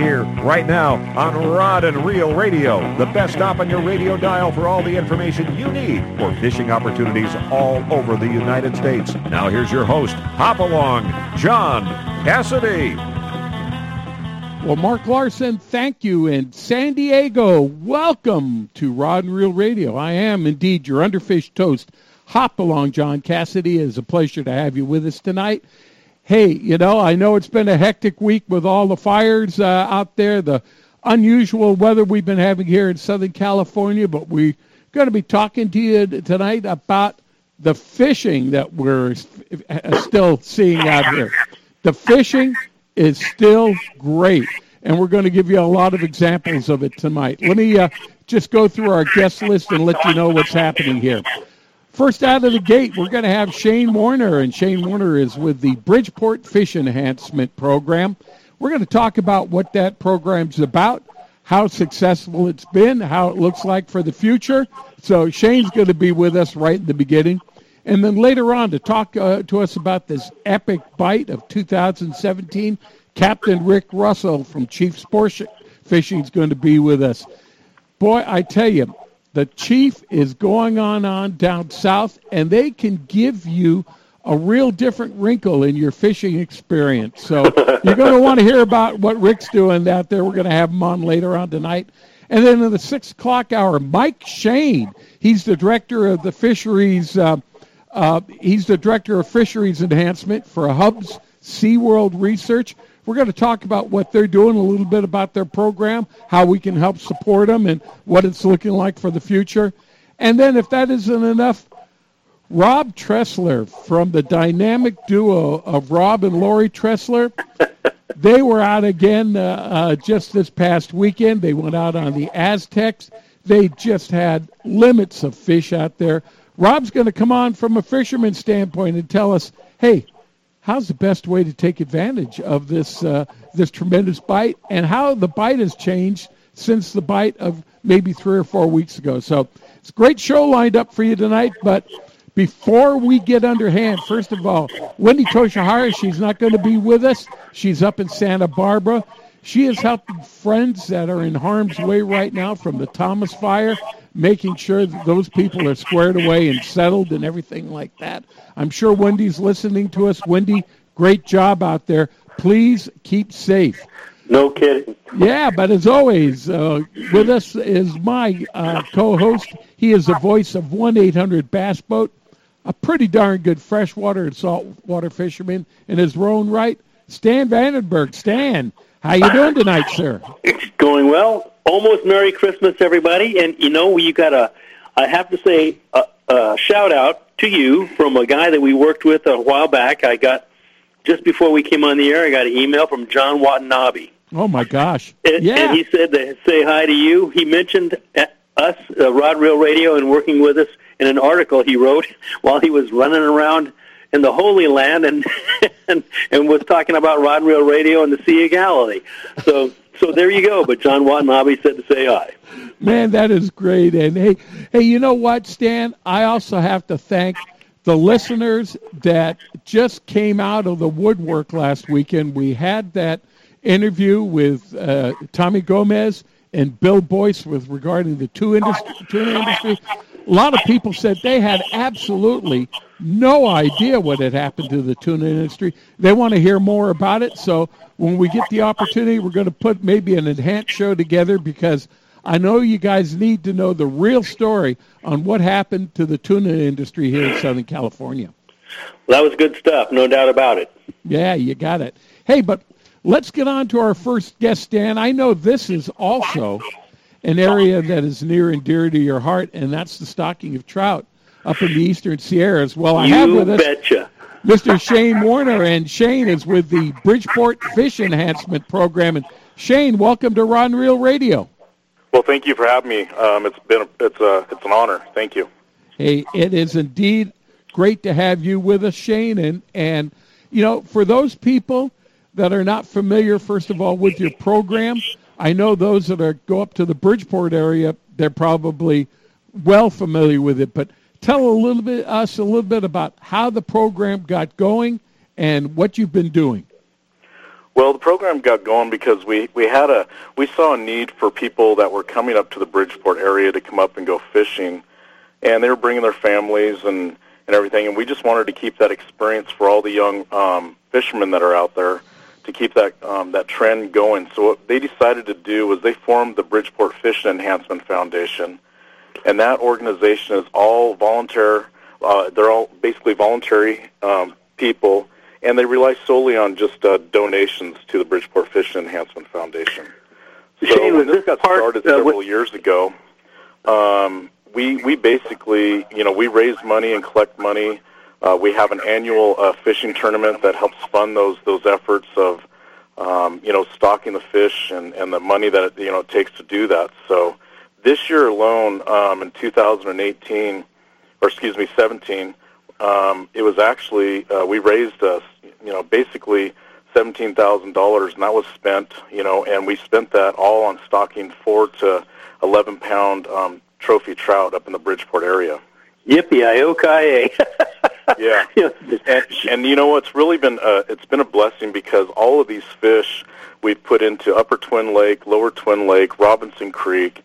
here, right now, on Rod and Reel Radio, the best stop on your radio dial for all the information you need for fishing opportunities all over the United States. Now here's your host, Hop Along, John Cassidy. Well, Mark Larson, thank you. And San Diego, welcome to Rod and Reel Radio. I am indeed your underfished toast. Hop along, John Cassidy. It is a pleasure to have you with us tonight. Hey, you know, I know it's been a hectic week with all the fires uh, out there, the unusual weather we've been having here in Southern California, but we're going to be talking to you tonight about the fishing that we're still seeing out here. The fishing is still great, and we're going to give you a lot of examples of it tonight. Let me uh, just go through our guest list and let you know what's happening here. First out of the gate, we're going to have Shane Warner, and Shane Warner is with the Bridgeport Fish Enhancement Program. We're going to talk about what that program's about, how successful it's been, how it looks like for the future. So Shane's going to be with us right in the beginning. And then later on to talk uh, to us about this epic bite of 2017, Captain Rick Russell from Chief Sports Fishing is going to be with us. Boy, I tell you, the Chief is going on on down south, and they can give you a real different wrinkle in your fishing experience. So you're going to want to hear about what Rick's doing out there. We're going to have him on later on tonight. And then in the six o'clock hour, Mike Shane. He's the director of the fisheries. Uh, uh, he's the director of fisheries enhancement for Hubbs SeaWorld Research. We're going to talk about what they're doing, a little bit about their program, how we can help support them, and what it's looking like for the future. And then, if that isn't enough, Rob Tressler from the dynamic duo of Rob and Lori Tressler. they were out again uh, uh, just this past weekend. They went out on the Aztecs. They just had limits of fish out there. Rob's going to come on from a fisherman standpoint and tell us, hey, how's the best way to take advantage of this uh, this tremendous bite, and how the bite has changed since the bite of maybe three or four weeks ago. So it's a great show lined up for you tonight, but before we get underhand, first of all, Wendy Toshihara, she's not going to be with us. She's up in Santa Barbara. She is helping friends that are in harm's way right now from the Thomas fire, making sure that those people are squared away and settled and everything like that. I'm sure Wendy's listening to us. Wendy, great job out there. Please keep safe. No kidding. Yeah, but as always, uh, with us is my uh, co-host. He is the voice of one eight hundred Bass Boat a pretty darn good freshwater and saltwater fisherman in his own right, Stan Vandenberg. Stan, how you doing tonight, sir? It's going well. Almost Merry Christmas, everybody. And you know, you got a, I have to say, a, a shout out to you from a guy that we worked with a while back. I got just before we came on the air. I got an email from John Watanabe. Oh my gosh! And, yeah. and he said to say hi to you. He mentioned us, uh, Rod Reel Radio, and working with us in an article he wrote while he was running around in the Holy Land and and, and was talking about Rod Reel Radio and the Sea of Galilee. So so there you go. But John Watanabe said to say hi. Man, that is great. And hey, hey, you know what, Stan? I also have to thank the listeners that just came out of the woodwork last weekend. We had that interview with uh, Tommy Gomez and Bill Boyce with regarding the two industry, industry a lot of people said they had absolutely no idea what had happened to the tuna industry. They want to hear more about it. So when we get the opportunity, we're going to put maybe an enhanced show together because I know you guys need to know the real story on what happened to the tuna industry here in Southern California. Well, that was good stuff, no doubt about it. Yeah, you got it. Hey, but let's get on to our first guest, Dan. I know this is also an area that is near and dear to your heart, and that's the stocking of trout up in the eastern Sierras. Well, I you have with us betcha. Mr. Shane Warner, and Shane is with the Bridgeport Fish Enhancement Program. And Shane, welcome to Rod and Reel Radio. Well, thank you for having me. Um, it's been a, it's a it's an honor. Thank you. Hey, it is indeed great to have you with us, Shane. And and you know, for those people that are not familiar, first of all, with your program, I know those that are go up to the Bridgeport area, they're probably well familiar with it. But tell a little bit us a little bit about how the program got going and what you've been doing. Well, the program got going because we we had a we saw a need for people that were coming up to the Bridgeport area to come up and go fishing, and they were bringing their families and and everything, and we just wanted to keep that experience for all the young um, fishermen that are out there to keep that um, that trend going. So what they decided to do was they formed the Bridgeport Fish Enhancement Foundation, and that organization is all volunteer. Uh, they're all basically voluntary um, people, and they rely solely on just uh, donations to the Bridgeport Fish Enhancement Foundation. So Shane, when this got part, started uh, several years ago, um, we we basically you know we raise money and collect money. Uh, we have an annual uh, fishing tournament that helps fund those those efforts of um, you know stocking the fish and, and the money that you know it takes to do that. So this year alone, um, in 2018, or excuse me, 17, um, it was actually uh, we raised uh, you know basically seventeen thousand dollars, and that was spent you know, and we spent that all on stocking four to eleven pound um, trophy trout up in the Bridgeport area. Yippee I Yeah. And, and you know what's really been uh, it's been a blessing because all of these fish we've put into Upper Twin Lake, Lower Twin Lake, Robinson Creek,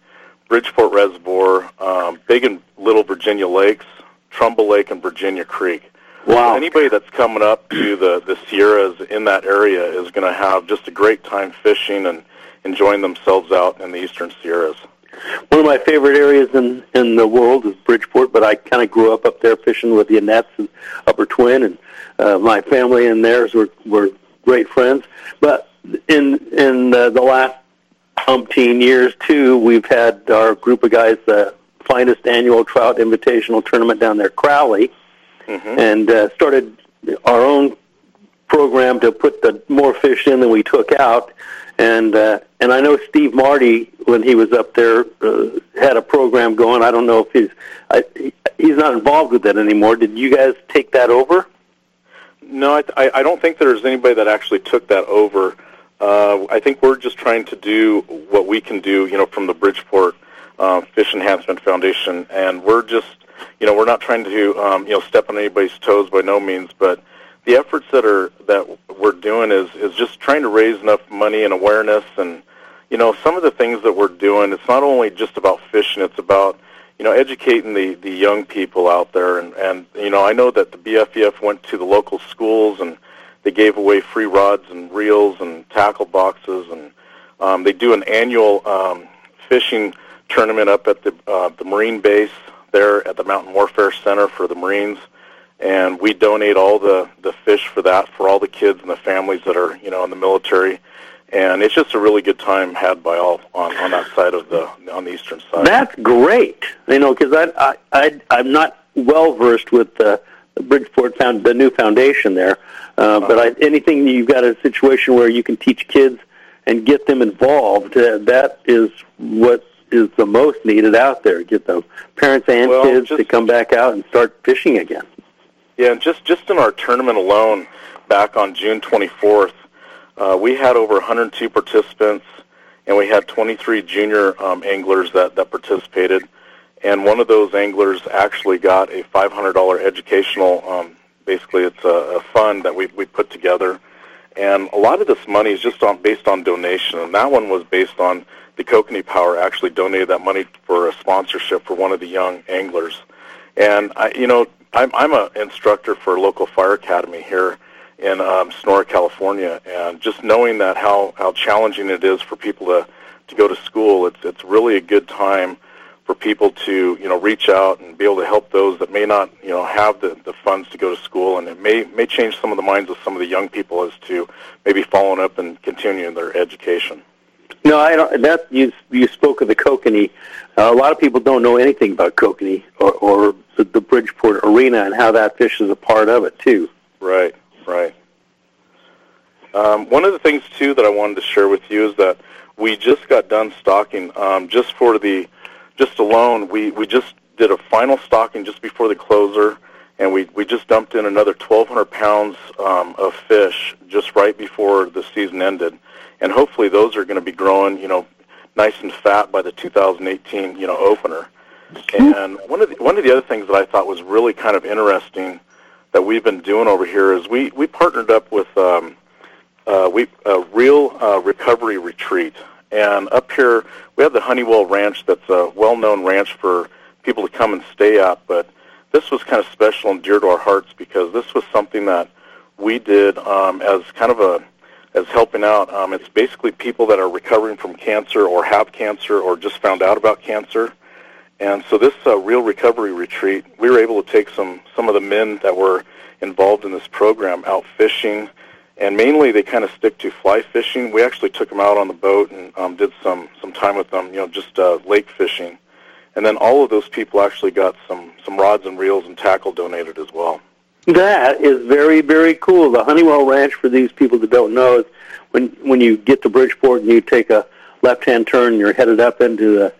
Bridgeport Reservoir, um, Big and Little Virginia Lakes, Trumbull Lake, and Virginia Creek. Wow. Anybody that's coming up to the the Sierras in that area is going to have just a great time fishing and enjoying themselves out in the Eastern Sierras. One of my favorite areas in in the world is Bridgeport, but I kind of grew up up there fishing with the Annetts and Upper Twin, and uh, my family and theirs were were great friends. But in in uh, the last umpteen years too, we've had our group of guys the finest annual trout invitational tournament down there, Crowley, Mm-hmm. and uh, started our own program to put the more fish in than we took out. And uh, and I know Steve Marty when he was up there uh, had a program going. I don't know if he's I, he, he's not involved with it anymore. Did you guys take that over? No, I, I I don't think there's anybody that actually took that over. Uh, I think we're just trying to do what we can do, you know, from the Bridgeport uh, Fish Enhancement Foundation, and we're just, you know, we're not trying to, um, you know, step on anybody's toes by no means, but the efforts that are that we're doing is is just trying to raise enough money and awareness, and you know, some of the things that we're doing. It's not only just about fishing; it's about you know, educating the, the young people out there. And, and, you know, I know that the BFEF went to the local schools and they gave away free rods and reels and tackle boxes. And um, they do an annual um, fishing tournament up at the, uh, the Marine base there at the Mountain Warfare Center for the Marines. And we donate all the, the fish for that for all the kids and the families that are, you know, in the military and it's just a really good time had by all on, on that side of the on the eastern side. That's great. You know, because I, I I I'm not well versed with the, the Bridgeport found the new foundation there, uh, but I, anything you've got a situation where you can teach kids and get them involved, uh, that is what is the most needed out there. Get the parents and Well, kids to come back out and start fishing again. Yeah, and just just in our tournament alone, back on June 24th, uh, we had over 102 participants, and we had 23 junior um, anglers that that participated. And one of those anglers actually got a $500 educational. Um, basically, it's a, a fund that we we put together, and a lot of this money is just on based on donation, and that one was based on the Kokanee Power actually donated that money for a sponsorship for one of the young anglers. And I, you know, I'm I'm an instructor for a local fire academy here in um, Sonora, California, and just knowing that how how challenging it is for people to to go to school, it's it's really a good time for people to you know reach out and be able to help those that may not you know have the, the funds to go to school, and it may may change some of the minds of some of the young people as to maybe following up and continuing their education. No, I don't. That you you spoke of the kokanee. Uh, a lot of people don't know anything about kokanee or, or the, the Bridgeport Arena and how that fish is a part of it too. Right, right. Um, one of the things too that I wanted to share with you is that we just got done stocking um, just for the just alone. We we just did a final stocking just before the closer, and we we just dumped in another 1,200 pounds um, of fish just right before the season ended, and hopefully those are going to be growing, you know, nice and fat by the 2018 you know opener. And one of the, one of the other things that I thought was really kind of interesting that we've been doing over here is we we partnered up with um, uh, we a Reel uh, recovery retreat, and up here we have the Hunewill Ranch. That's a well-known ranch for people to come and stay at. But this was kind of special and dear to our hearts because this was something that we did um, as kind of a as helping out. Um, it's basically people that are recovering from cancer or have cancer or just found out about cancer. And so this uh, Reel recovery retreat, we were able to take some some of the men that were involved in this program out fishing, and mainly they kind of stick to fly fishing. We actually took them out on the boat and um, did some some time with them, you know, just uh, lake fishing, and then all of those people actually got some some rods and reels and tackle donated as well. That is very very cool. The Hunewill Ranch, for these people that don't know, is when when you get to Bridgeport and you take a left hand turn, you're headed up into the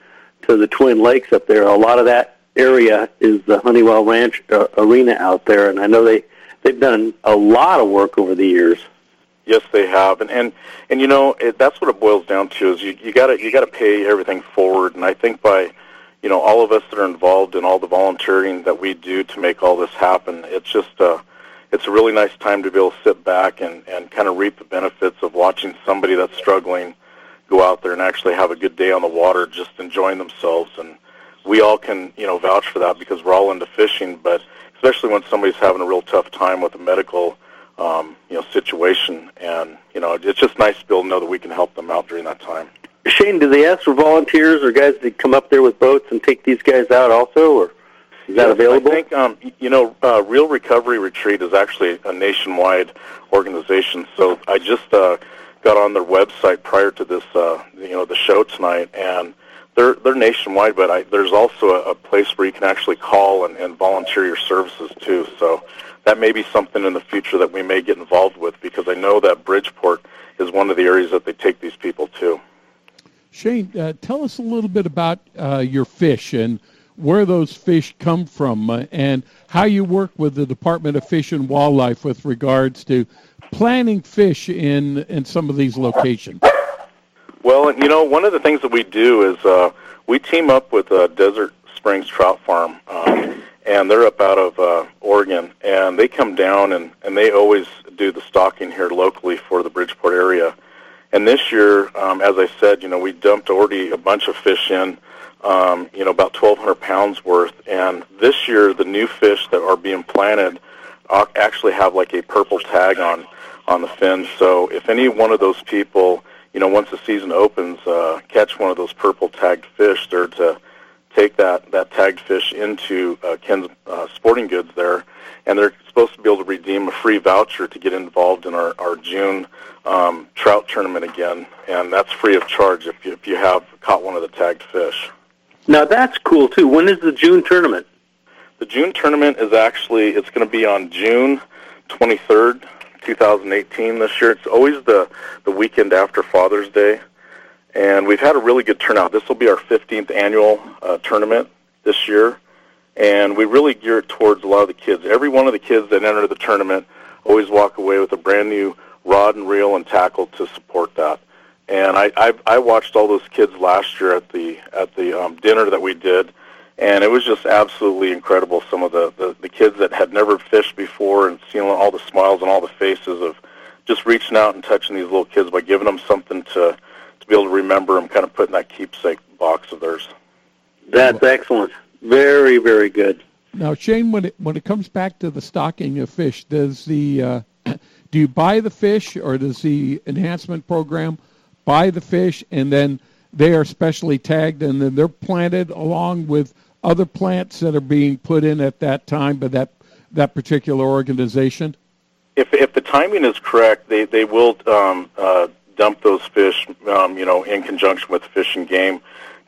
to the Twin Lakes up there. A lot of that area is the Hunewill Ranch uh, arena out there, and I know they they've done a lot of work over the years. Yes, they have, and and and you know it, that's what it boils down to is you you got to you got to pay everything forward, and I think by you know all of us that are involved in all the volunteering that we do to make all this happen, it's just uh, it's a really nice time to be able to sit back and and kind of reap the benefits of watching somebody that's struggling go out there and actually have a good day on the water, just enjoying themselves. And we all can, you know, vouch for that because we're all into fishing. But especially when somebody's having a real tough time with a medical, um, you know, situation, and you know, it's just nice to be able to know that we can help them out during that time. Shane, do they ask for volunteers or guys to come up there with boats and take these guys out also, or is that yes, available? I think um, you know, uh, Reel Recovery Retreat is actually a nationwide organization. So I just uh, got on their website prior to this, uh, you know, the show tonight, and they're they're nationwide. But I, there's also a, a place where you can actually call and, and volunteer your services too. So that may be something in the future that we may get involved with because I know that Bridgeport is one of the areas that they take these people to. Shane, uh, tell us a little bit about uh, your fish and where those fish come from uh, and how you work with the Department of Fish and Wildlife with regards to planting fish in, in some of these locations. Well, you know, one of the things that we do is uh, we team up with uh, Desert Springs Trout Farm, um, and they're up out of uh, Oregon, and they come down and, and they always do the stocking here locally for the Bridgeport area. And this year, um, as I said, you know, we dumped already a bunch of fish in, um, you know, about 1,200 pounds worth. And this year, the new fish that are being planted actually have like a purple tag on on the fins. So if any one of those people, you know, once the season opens, uh, catch one of those purple tagged fish, they're to take that that tagged fish into uh, Ken's uh, Sporting Goods there, and they're supposed to be able to redeem a free voucher to get involved in our our June um, trout tournament again, and that's free of charge if you, if you have caught one of the tagged fish. Now that's cool too. When is the June tournament? The June tournament is actually it's going to be on June 23rd, 2018 this year. It's always the the weekend after Father's Day, and we've had a really good turnout. This will be our 15th annual uh, tournament this year, and we really gear it towards a lot of the kids. Every one of the kids that enter the tournament always walk away with a brand new rod and reel and tackle to support that. And I I, I watched all those kids last year at the at the um, dinner that we did, and it was just absolutely incredible. Some of the, the the kids that had never fished before and seeing all the smiles and all the faces of just reaching out and touching these little kids by giving them something to to be able to remember them, kind of put in that keepsake box of theirs. That's excellent. Very, very good. Now, Shane, when it when it comes back to the stocking of fish, does the uh, do you buy the fish, or does the enhancement program buy the fish, and then they are specially tagged, and then they're planted along with other plants that are being put in at that time by that that particular organization? If if the timing is correct, they they will um, uh, dump those fish, um, you know, in conjunction with Fish and Game.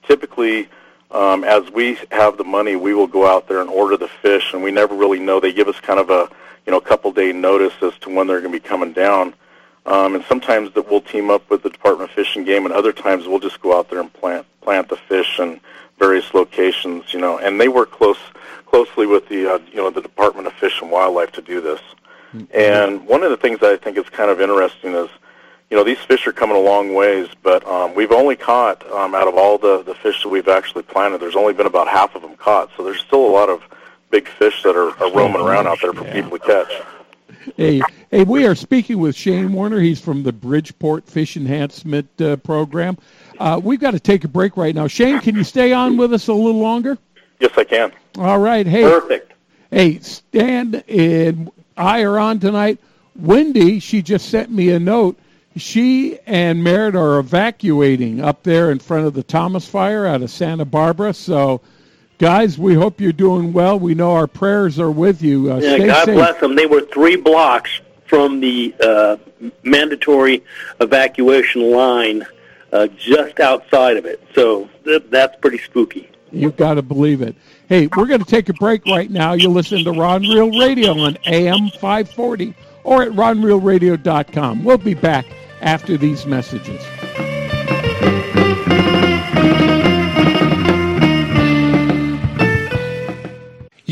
Typically, um, as we have the money, we will go out there and order the fish, and we never really know. They give us kind of a you know couple day notice as to when they're going to be coming down. Um, and sometimes that we'll team up with the Department of Fish and Game, and other times we'll just go out there and plant plant the fish in various locations. You know, and they work close closely with the uh, you know the Department of Fish and Wildlife to do this. Mm-hmm. And one of the things that I think is kind of interesting is, you know, these fish are coming a long ways, but um, we've only caught um, out of all the the fish that we've actually planted. There's only been about half of them caught, so there's still a lot of big fish that are, are roaming around out there for yeah. people to catch. Hey, hey, we are speaking with Shane Warner. He's from the Bridgeport Fish Enhancement uh, Program. Uh, we've got to take a break right now. Shane, can you stay on with us a little longer? Yes, I can. All right. Hey. Perfect. Hey, Stan and I are on tonight. Wendy, she just sent me a note. She and Merritt are evacuating up there in front of the Thomas Fire out of Santa Barbara. So, guys, we hope you're doing well. We know our prayers are with you. Uh, yeah, God safe. bless them. They were three blocks from the uh, mandatory evacuation line, uh, just outside of it. So th- that's pretty spooky. You've got to believe it. Hey, we're going to take a break right now. You listen to Ron Reel Radio on AM 540 or at rodandreelradio.com. We'll be back after these messages.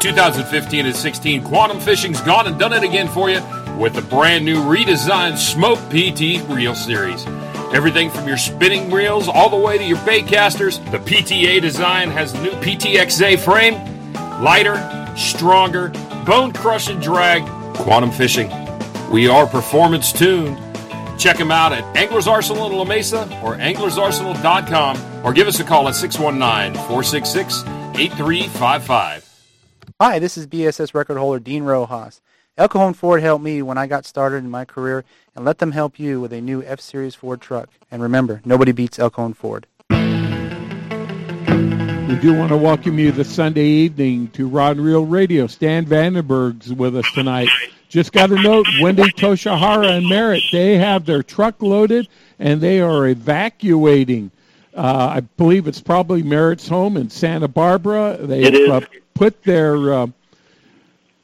2015 and 16, Quantum Fishing's gone and done it again for you with the brand new redesigned Smoke PT Reel Series. Everything from your spinning reels all the way to your bait casters, the PTA design has the new PTXA frame, lighter, stronger, bone crushing drag, Quantum Fishing. We are performance tuned. Check them out at Anglers Arsenal in La Mesa or anglersarsenal.com or give us a call at 619 466 8355. Hi, this is BASS record holder Dean Rojas, El Cajon Ford helped me when I got started in my career, and let them help you with a new F-Series Ford truck. And remember, nobody beats El Cajon Ford. We do want to welcome you this Sunday evening to Rod and Reel Radio. Stan Vandenberg's with us tonight. Just got a note, Wendy Toshihara and Merritt, they have their truck loaded and they are evacuating. Uh, I believe it's probably Merritt's home in Santa Barbara. They've uh, put their uh,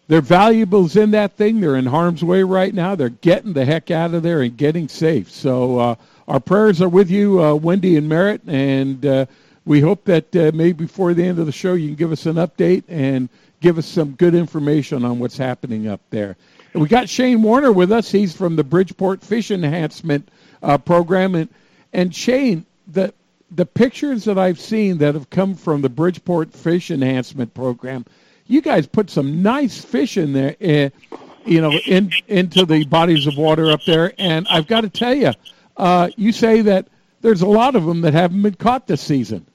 their valuables in that thing. They're in harm's way right now. They're getting the heck out of there and getting safe. So uh, our prayers are with you, uh, Wendy and Merritt, and uh, we hope that uh, maybe before the end of the show you can give us an update and give us some good information on what's happening up there. And we got Shane Warner with us. He's from the Bridgeport Fish Enhancement uh, Program, and and Shane, the the pictures that I've seen that have come from the Bridgeport Fish Enhancement Program, you guys put some nice fish in there, uh, you know, in into the bodies of water up there. And I've got to tell you, uh, you say that there's a lot of them that haven't been caught this season.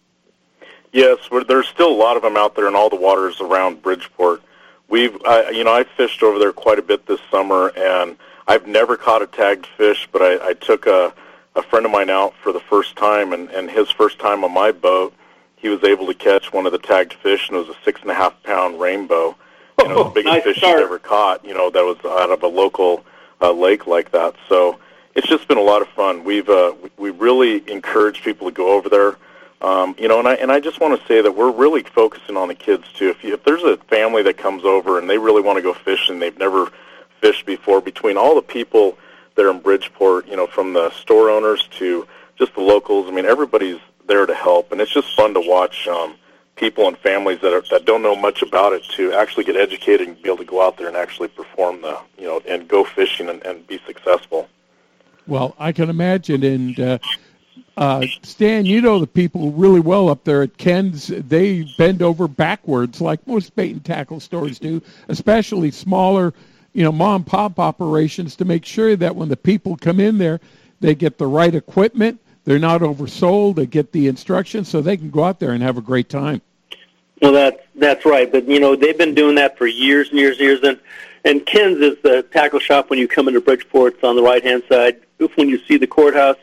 Yes, there's still a lot of them out there in all the waters around Bridgeport. We've, uh, you know, I fished over there quite a bit this summer, and I've never caught a tagged fish, but I, I took a, a friend of mine out for the first time, and, and his first time on my boat, he was able to catch one of the tagged fish, and it was a six and a half pound rainbow. You know, the biggest nice fish start. he's ever caught. You know, that was out of a local uh, lake like that. So it's just been a lot of fun. We've uh, we we really encourage people to go over there. Um, you know, and I and I just want to say that we're really focusing on the kids too. If you, if there's a family that comes over and they really want to go fishing, they've never fished before. Between all the people that are in Bridgeport, you know, from the store owners to just the locals, I mean, everybody's there to help, and it's just fun to watch um, people and families that are, that don't know much about it to actually get educated and be able to go out there and actually perform the, you know, and go fishing and, and be successful. Well, I can imagine, and uh, uh, Stan, you know the people really well up there at Ken's. They bend over backwards like most bait and tackle stores do, especially smaller, you know, mom pop operations to make sure that when the people come in there, they get the right equipment. They're not oversold. They get the instructions so they can go out there and have a great time. Well, that's that's right. But you know, they've been doing that for years and years and years. And and Ken's is the tackle shop when you come into Bridgeport. It's on the right hand side. When you see the courthouse,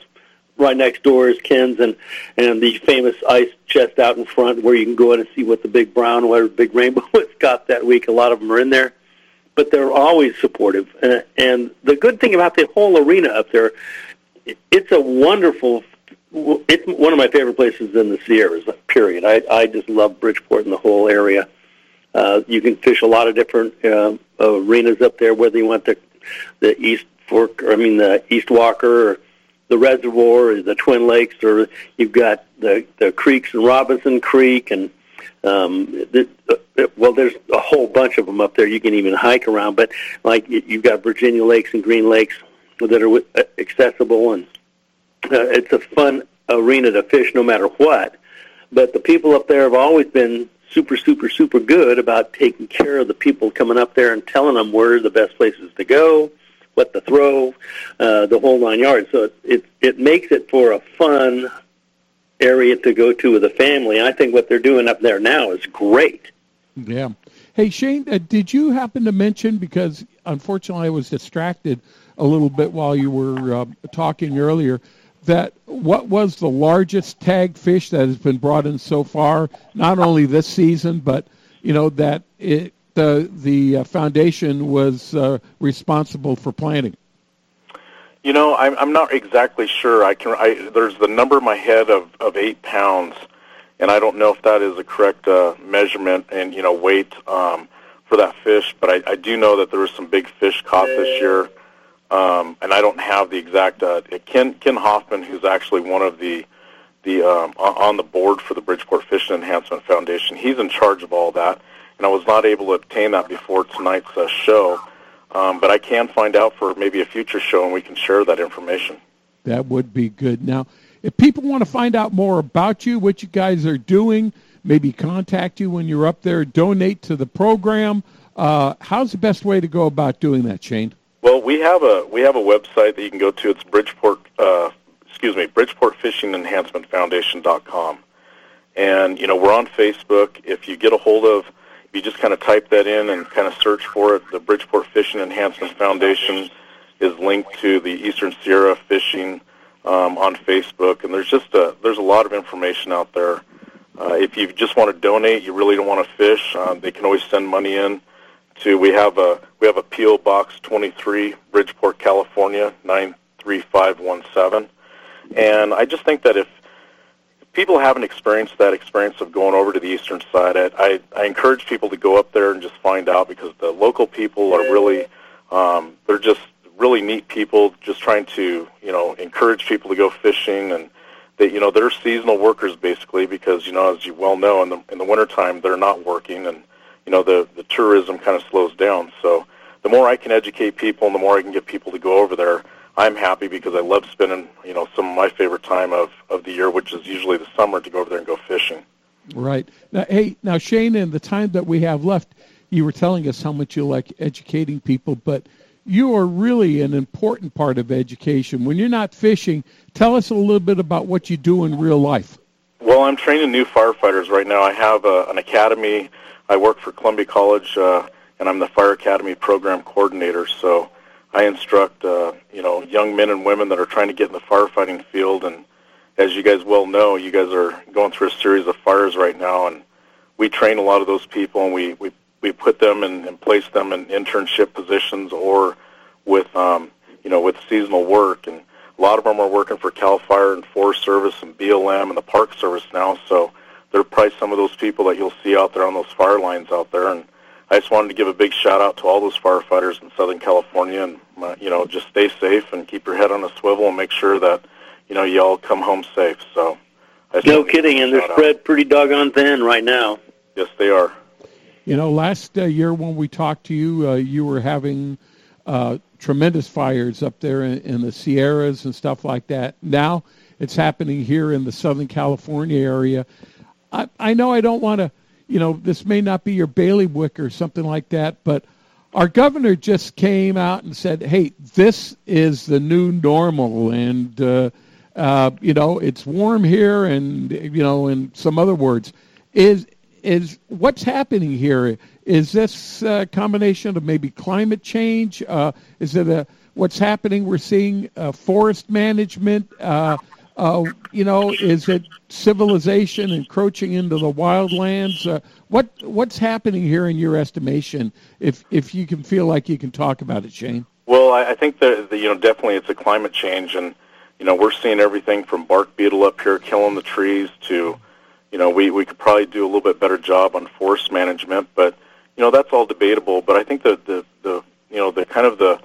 right next door is Ken's and and the famous ice chest out in front where you can go in and see what the big brown or big rainbow has got that week. A lot of them are in there, but they're always supportive. And, and the good thing about the whole arena up there, it's a wonderful. It's one of my favorite places in the Sierras. Period. I I just love Bridgeport and the whole area. Uh, you can fish a lot of different uh, arenas up there, whether you want the the East Fork, or I mean the East Walker, or the Reservoir, or the Twin Lakes, or you've got the the creeks and Robinson Creek, and um, the, uh, well, there's a whole bunch of them up there. You can even hike around, but like you- you've got Virginia Lakes and Green Lakes that are uh, accessible, and uh, it's a fun arena to fish no matter what. But the people up there have always been super, super, super good about taking care of the people coming up there and telling them where the best places to go, what to throw, uh, the whole nine yards. So it, it it makes it for a fun area to go to with a family. I think what they're doing up there now is great. Yeah. Hey, Shane, uh, did you happen to mention, because unfortunately I was distracted a little bit while you were uh, talking earlier, that what was the largest tag fish that has been brought in so far, not only this season, but, you know, that it, the, the uh, foundation was uh, responsible for planting? You know, I'm I'm not exactly sure. I can. I there's the number in my head of of eight pounds, and I don't know if that is a correct uh, measurement and you know weight um, for that fish. But I, I do know that there was some big fish caught this year, um, and I don't have the exact. Uh, Ken Ken Hoffman, who's actually one of the the um, on the board for the Bridgeport Fishing Enhancement Foundation, he's in charge of all that, and I was not able to obtain that before tonight's uh, show. Um, but I can find out for maybe a future show, and we can share that information. That would be good. Now, if people want to find out more about you, what you guys are doing, maybe contact you when you're up there, donate to the program, uh, how's the best way to go about doing that, Shane? Well, we have a we have a website that you can go to. It's Bridgeport, uh, excuse me, Bridgeport Fishing Enhancement Foundation.com. And you know we're on Facebook. If you get a hold of you just kind of type that in and kind of search for it, the Bridgeport Fishing Enhancement Foundation is linked to the Eastern Sierra Fishing um, on Facebook, and there's just a there's a lot of information out there. Uh, if you just want to donate, you really don't want to fish, uh, they can always send money in to we have a we have a PO Box 23, Bridgeport, California 93517, and I just think that if people haven't experienced that experience of going over to the eastern side, I, I, encourage people to go up there and just find out because the local people are really um, they're just really neat people, just trying to you know encourage people to go fishing and they you know they're seasonal workers basically because you know as you well know in the in the wintertime they're not working and you know the the tourism kind of slows down. So the more I can educate people and the more I can get people to go over there, I'm happy because I love spending you know some of my favorite time of of the year, which is usually the summer, to go over there and go fishing. Right. Now, hey, now Shane, in the time that we have left, you were telling us how much you like educating people, but you are really an important part of education. When you're not fishing, tell us a little bit about what you do in real life. Well, I'm training new firefighters right now. I have a, an academy. I work for Columbia College, uh, and I'm the Fire Academy program coordinator. So I instruct, uh, you know, young men and women that are trying to get in the firefighting field. And as you guys well know, you guys are going through a series of fires right now, and we train a lot of those people, and we we we put them and, and place them in internship positions or with um, you know with seasonal work and a lot of them are working for Cal Fire and Forest Service and BLM and the Park Service now so they're probably some of those people that you'll see out there on those fire lines out there and I just wanted to give a big shout out to all those firefighters in Southern California and uh, you know just stay safe and keep your head on a swivel and make sure that you know you all come home safe so no kidding and they're spread out. pretty doggone thin right now yes they are you know, last uh, year when we talked to you, uh, you were having uh, tremendous fires up there in, in, the Sierras and stuff like that. Now it's happening here in the Southern California area. I, I know I don't want to, you know, this may not be your bailiwick or something like that, but our governor just came out and said, hey, this is the new normal. And, uh, uh, you know, it's warm here and, you know, in some other words. Is is what's happening here? Is this a combination of maybe climate change? Uh, is it a what's happening? We're seeing uh, forest management. Uh, you know, is it civilization encroaching into the wildlands? Uh, what what's happening here in your estimation? If if you can feel like you can talk about it, Shane. Well, I, I think that you know definitely it's a climate change, and you know we're seeing everything from bark beetle up here killing the trees to you know, we, we could probably do a little bit better job on forest management, but you know that's all debatable. But I think the the, the you know the kind of the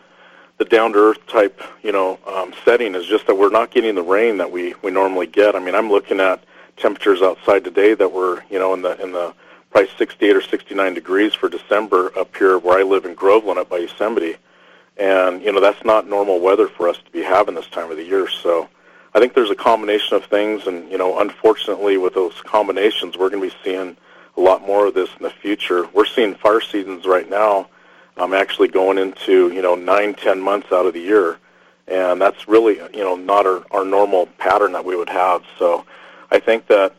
the down to earth type you know um, setting is just that we're not getting the rain that we we normally get. I mean, I'm looking at temperatures outside today that were you know in the in the probably 68 or 69 degrees for December up here where I live in Groveland up by Yosemite, and you know that's not normal weather for us to be having this time of the year. So I think there's a combination of things, and you know, unfortunately, with those combinations, we're going to be seeing a lot more of this in the future. We're seeing fire seasons right now, um, actually going into you know nine, ten months out of the year, and that's really you know not our, our normal pattern that we would have. So, I think that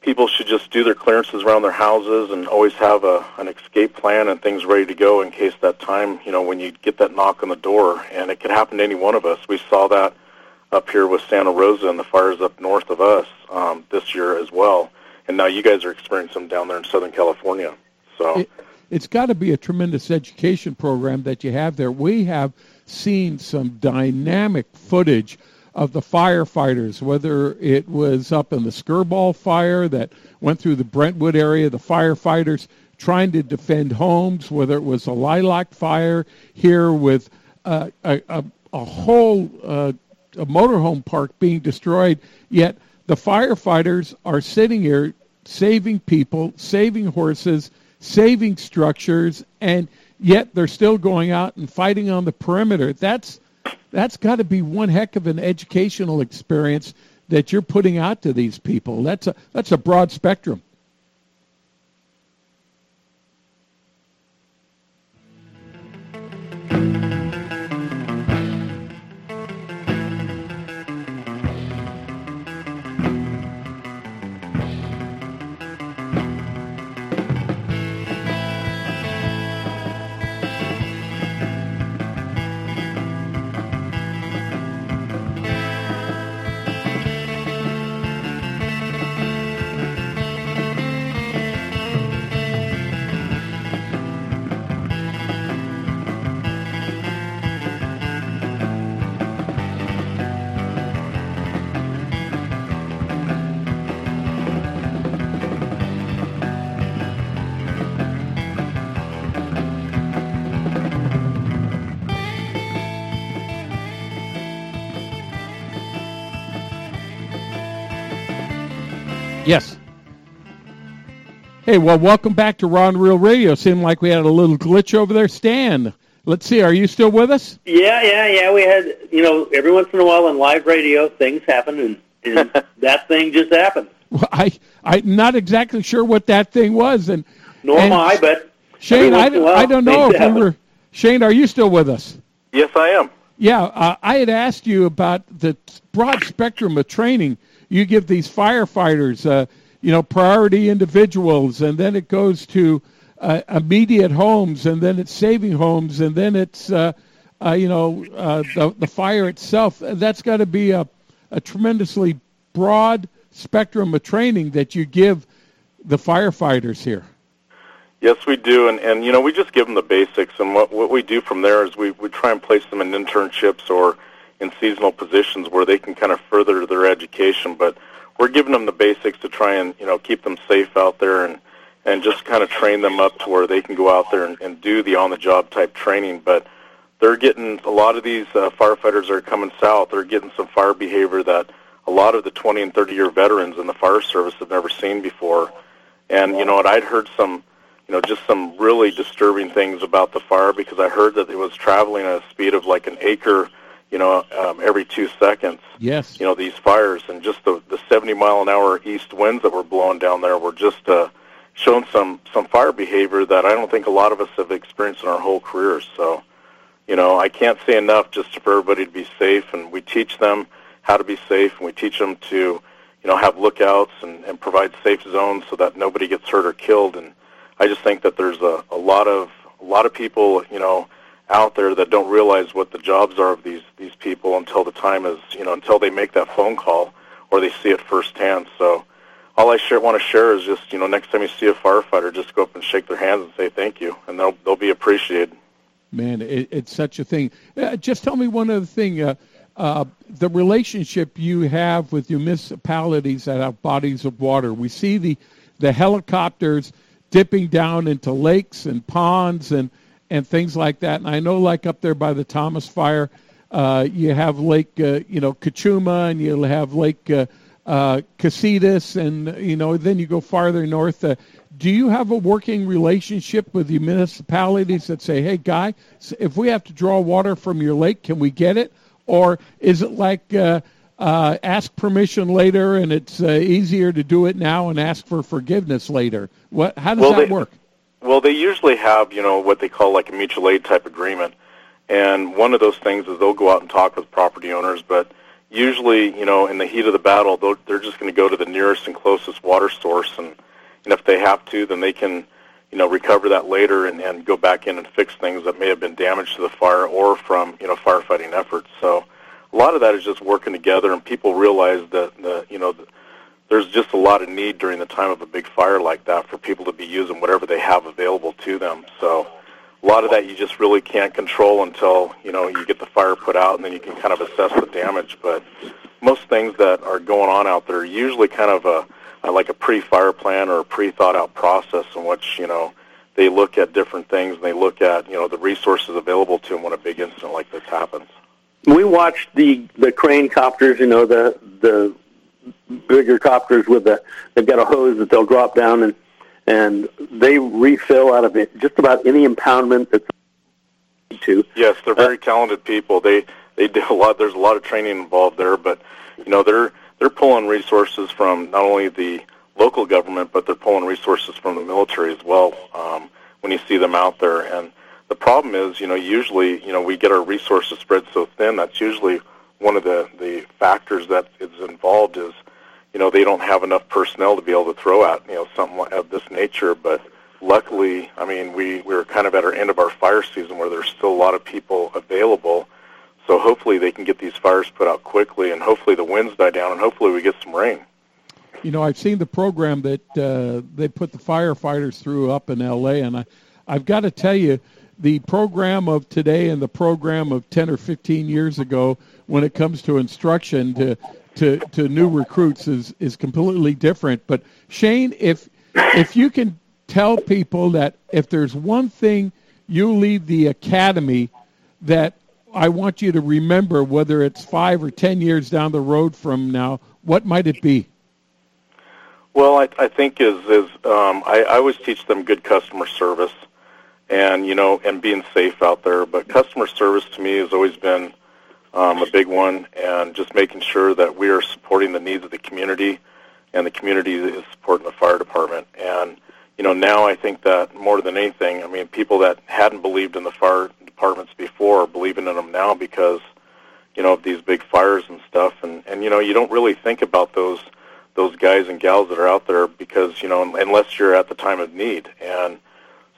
people should just do their clearances around their houses and always have a an escape plan and things ready to go in case that time you know when you get that knock on the door, and it could happen to any one of us. We saw that up here with Santa Rosa and the fires up north of us um, this year as well. And now you guys are experiencing them down there in Southern California. So it, it's got to be a tremendous education program that you have there. We have seen some dynamic footage of the firefighters, whether it was up in the Skirball fire that went through the Brentwood area, the firefighters trying to defend homes, whether it was a lilac fire here with uh, a, a, a whole uh, a motorhome park being destroyed, yet the firefighters are sitting here saving people, saving horses, saving structures, and yet they're still going out and fighting on the perimeter. That's that's got to be one heck of an educational experience that you're putting out to these people. That's a that's a broad spectrum. Hey, well, welcome back to Rod and Reel Radio. Seemed like we had a little glitch over there. Stan, let's see, are you still with us? Yeah, yeah, yeah. We had, you know, every once in a while on live radio, things happen, and, and that thing just happened. Well, I, I'm not exactly sure what that thing was. and Nor am I, but Shane, I, every once in a while, I don't know things if we happen. were. Shane, are you still with us? Yes, I am. Yeah, uh, I had asked you about the broad spectrum of training you give these firefighters. Uh, you know, priority individuals, and then it goes to uh, immediate homes, and then it's saving homes, and then it's uh, uh, you know uh, the the fire itself. That's got to be a a tremendously broad spectrum of training that you give the firefighters here. Yes, we do, and and you know we just give them the basics, and what what we do from there is we we try and place them in internships or in seasonal positions where they can kind of further their education, but we're giving them the basics to try and you know keep them safe out there and and just kind of train them up to where they can go out there and, and do the on the job type training, but they're getting a lot of these uh, firefighters are coming south. They're getting some fire behavior that a lot of the 20 and 30 year veterans in the fire service have never seen before. And you know what? I'd heard some, you know, just some really disturbing things about the fire because I heard that it was traveling at a speed of like an acre, you know, um, every two seconds. Yes. You know, these fires and just the the 70 mile an hour east winds that were blowing down there were just uh, showing some some fire behavior that I don't think a lot of us have experienced in our whole careers. So, you know, I can't say enough just for everybody to be safe, and we teach them how to be safe, and we teach them to, you know, have lookouts and, and provide safe zones so that nobody gets hurt or killed. And I just think that there's a, a lot of a lot of people, you know, out there that don't realize what the jobs are of these these people until the time is, you know, until they make that phone call or they see it firsthand. So all I share, want to share is just, you know, next time you see a firefighter, just go up and shake their hands and say thank you, and they'll they'll be appreciated. Man, it, it's such a thing. Uh, just tell me one other thing. Uh, uh, the relationship you have with your municipalities that have bodies of water. We see the, the helicopters dipping down into lakes and ponds and, and things like that. And I know, like up there by the Thomas Fire, uh, you have Lake, uh, you know, Cachuma, and you'll have Lake uh, uh, Casitas, and you know, then you go farther north. Uh, do you have a working relationship with the municipalities that say, "Hey, guy, if we have to draw water from your lake, can we get it?" Or is it like uh, uh, ask permission later, and it's uh, easier to do it now and ask for forgiveness later? What? How does Well, that they- work? Well, they usually have, you know, what they call like a mutual aid type agreement. And one of those things is they'll go out and talk with property owners, but usually, you know, in the heat of the battle, they're just going to go to the nearest and closest water source. And, and if they have to, then they can, you know, recover that later and, and go back in and fix things that may have been damaged to the fire or from, you know, firefighting efforts. So a lot of that is just working together, and people realize that, the, you know, the, there's just a lot of need during the time of a big fire like that for people to be using whatever they have available to them. So a lot of that you just really can't control until you know you get the fire put out, and then you can kind of assess the damage. But most things that are going on out there are usually kind of a, a like a pre-fire plan or a pre-thought-out process in which you know they look at different things and they look at you know the resources available to them when a big incident like this happens. We watched the the crane copters, you know, the the bigger copters with the they've got a hose that they'll drop down and and they refill out of it just about any impoundment that's to. Yes, they're very talented people. They they do a lot. There's a lot of training involved there, but you know they're they're pulling resources from not only the local government, but they're pulling resources from the military as well. Um, when you see them out there, and the problem is, you know, usually, you know, we get our resources spread so thin. That's usually one of the the factors that is involved is, you know, they don't have enough personnel to be able to throw at you know something of this nature, but luckily, I mean, we we're kind of at our end of our fire season where there's still a lot of people available. So hopefully they can get these fires put out quickly, and hopefully the winds die down, and hopefully we get some rain. You know, I've seen the program that uh, they put the firefighters through up in L.A., and I, I've got to tell you, the program of today and the program of 10 or 15 years ago, when it comes to instruction to to, to new recruits, is is completely different. But Shane, if if you can tell people that if there's one thing you leave the academy that I want you to remember, whether it's five or ten years down the road from now, what might it be? Well, I, I think is is um, I, I always teach them good customer service, and you know, and being safe out there. But customer service to me has always been um, a big one, and just making sure that we are supporting the needs of the community, and the community is supporting the fire department. And you know, now I think that more than anything, I mean, people that hadn't believed in the fire departments before are believing in them now because you know of these big fires and stuff. And and you know, you don't really think about those those guys and gals that are out there because you know unless you're at the time of need and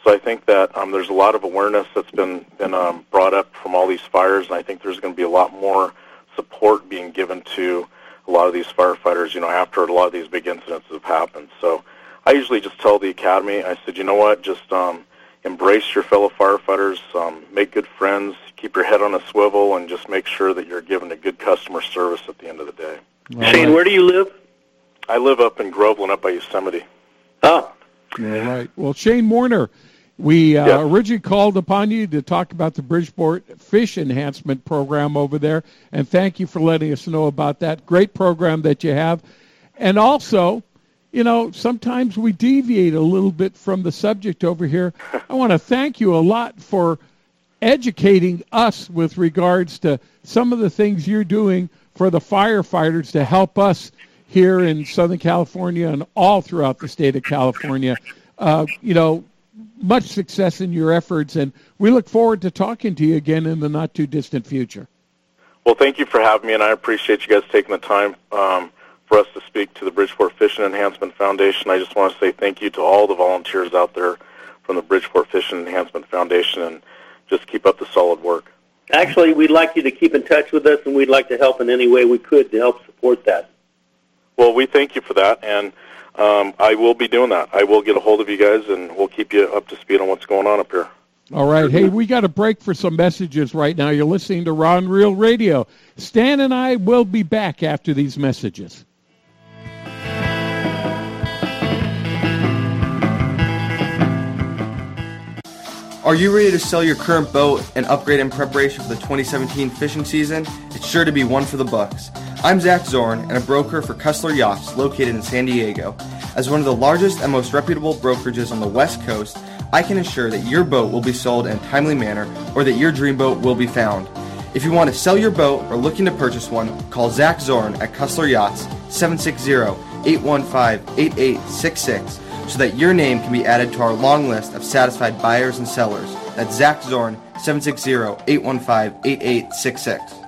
so I think that um, there's a lot of awareness that's been been um, brought up from all these fires, and I think there's going to be a lot more support being given to a lot of these firefighters. You know, after a lot of these big incidents have happened. So I usually just tell the academy, I said, you know what, just um, embrace your fellow firefighters, um, make good friends, keep your head on a swivel, and just make sure that you're giving a good customer service at the end of the day. All Shane, where do you live? I live up in Groveland, up by Yosemite. Oh. All right. Well, Shane Warner, we uh, yes. originally called upon you to talk about the Bridgeport Fish Enhancement Program over there, and thank you for letting us know about that great program that you have. And also, you know, sometimes we deviate a little bit from the subject over here. I want to thank you a lot for educating us with regards to some of the things you're doing for the firefighters to help us here in Southern California and all throughout the state of California. Uh, you know, much success in your efforts, and we look forward to talking to you again in the not too distant future. Well, thank you for having me, and I appreciate you guys taking the time um, for us to speak to the Bridgeport Fishing Enhancement Foundation. I just want to say thank you to all the volunteers out there from the Bridgeport Fishing Enhancement Foundation, and just keep up the solid work. Actually, we'd like you to keep in touch with us, and we'd like to help in any way we could to help support that. Well, we thank you for that, and um, I will be doing that. I will get a hold of you guys, and we'll keep you up to speed on what's going on up here. All right. Hey, we got a break for some messages right now. You're listening to Ron Real Radio. Stan and I will be back after these messages. Are you ready to sell your current boat and upgrade in preparation for the 2017 fishing season? It's sure to be one for the bucks. I'm Zach Zorn and a broker for Cussler Yachts located in San Diego. As one of the largest and most reputable brokerages on the West Coast, I can assure that your boat will be sold in a timely manner or that your dream boat will be found. If you want to sell your boat or looking to purchase one, call Zach Zorn at Cussler Yachts 760-815-8866 so that your name can be added to our long list of satisfied buyers and sellers. That's Zach Zorn, 760-815-8866.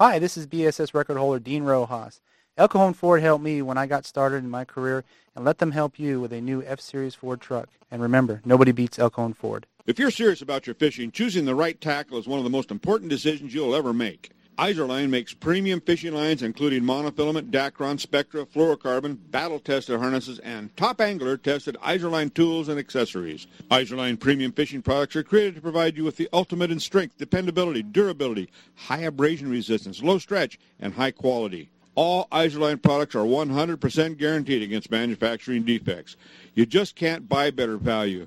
Hi, this is BASS record holder Dean Rojas. El Cajon Ford helped me when I got started in my career, and let them help you with a new F-Series Ford truck. And remember, nobody beats El Cajon Ford. If you're serious about your fishing, choosing the right tackle is one of the most important decisions you'll ever make. Izorline makes premium fishing lines including monofilament, Dacron, Spectra, fluorocarbon, battle-tested harnesses, and top angler tested Izorline tools and accessories. Izorline premium fishing products are created to provide you with the ultimate in strength, dependability, durability, high abrasion resistance, low stretch, and high quality. All Izorline products are 100% guaranteed against manufacturing defects. You just can't buy better value.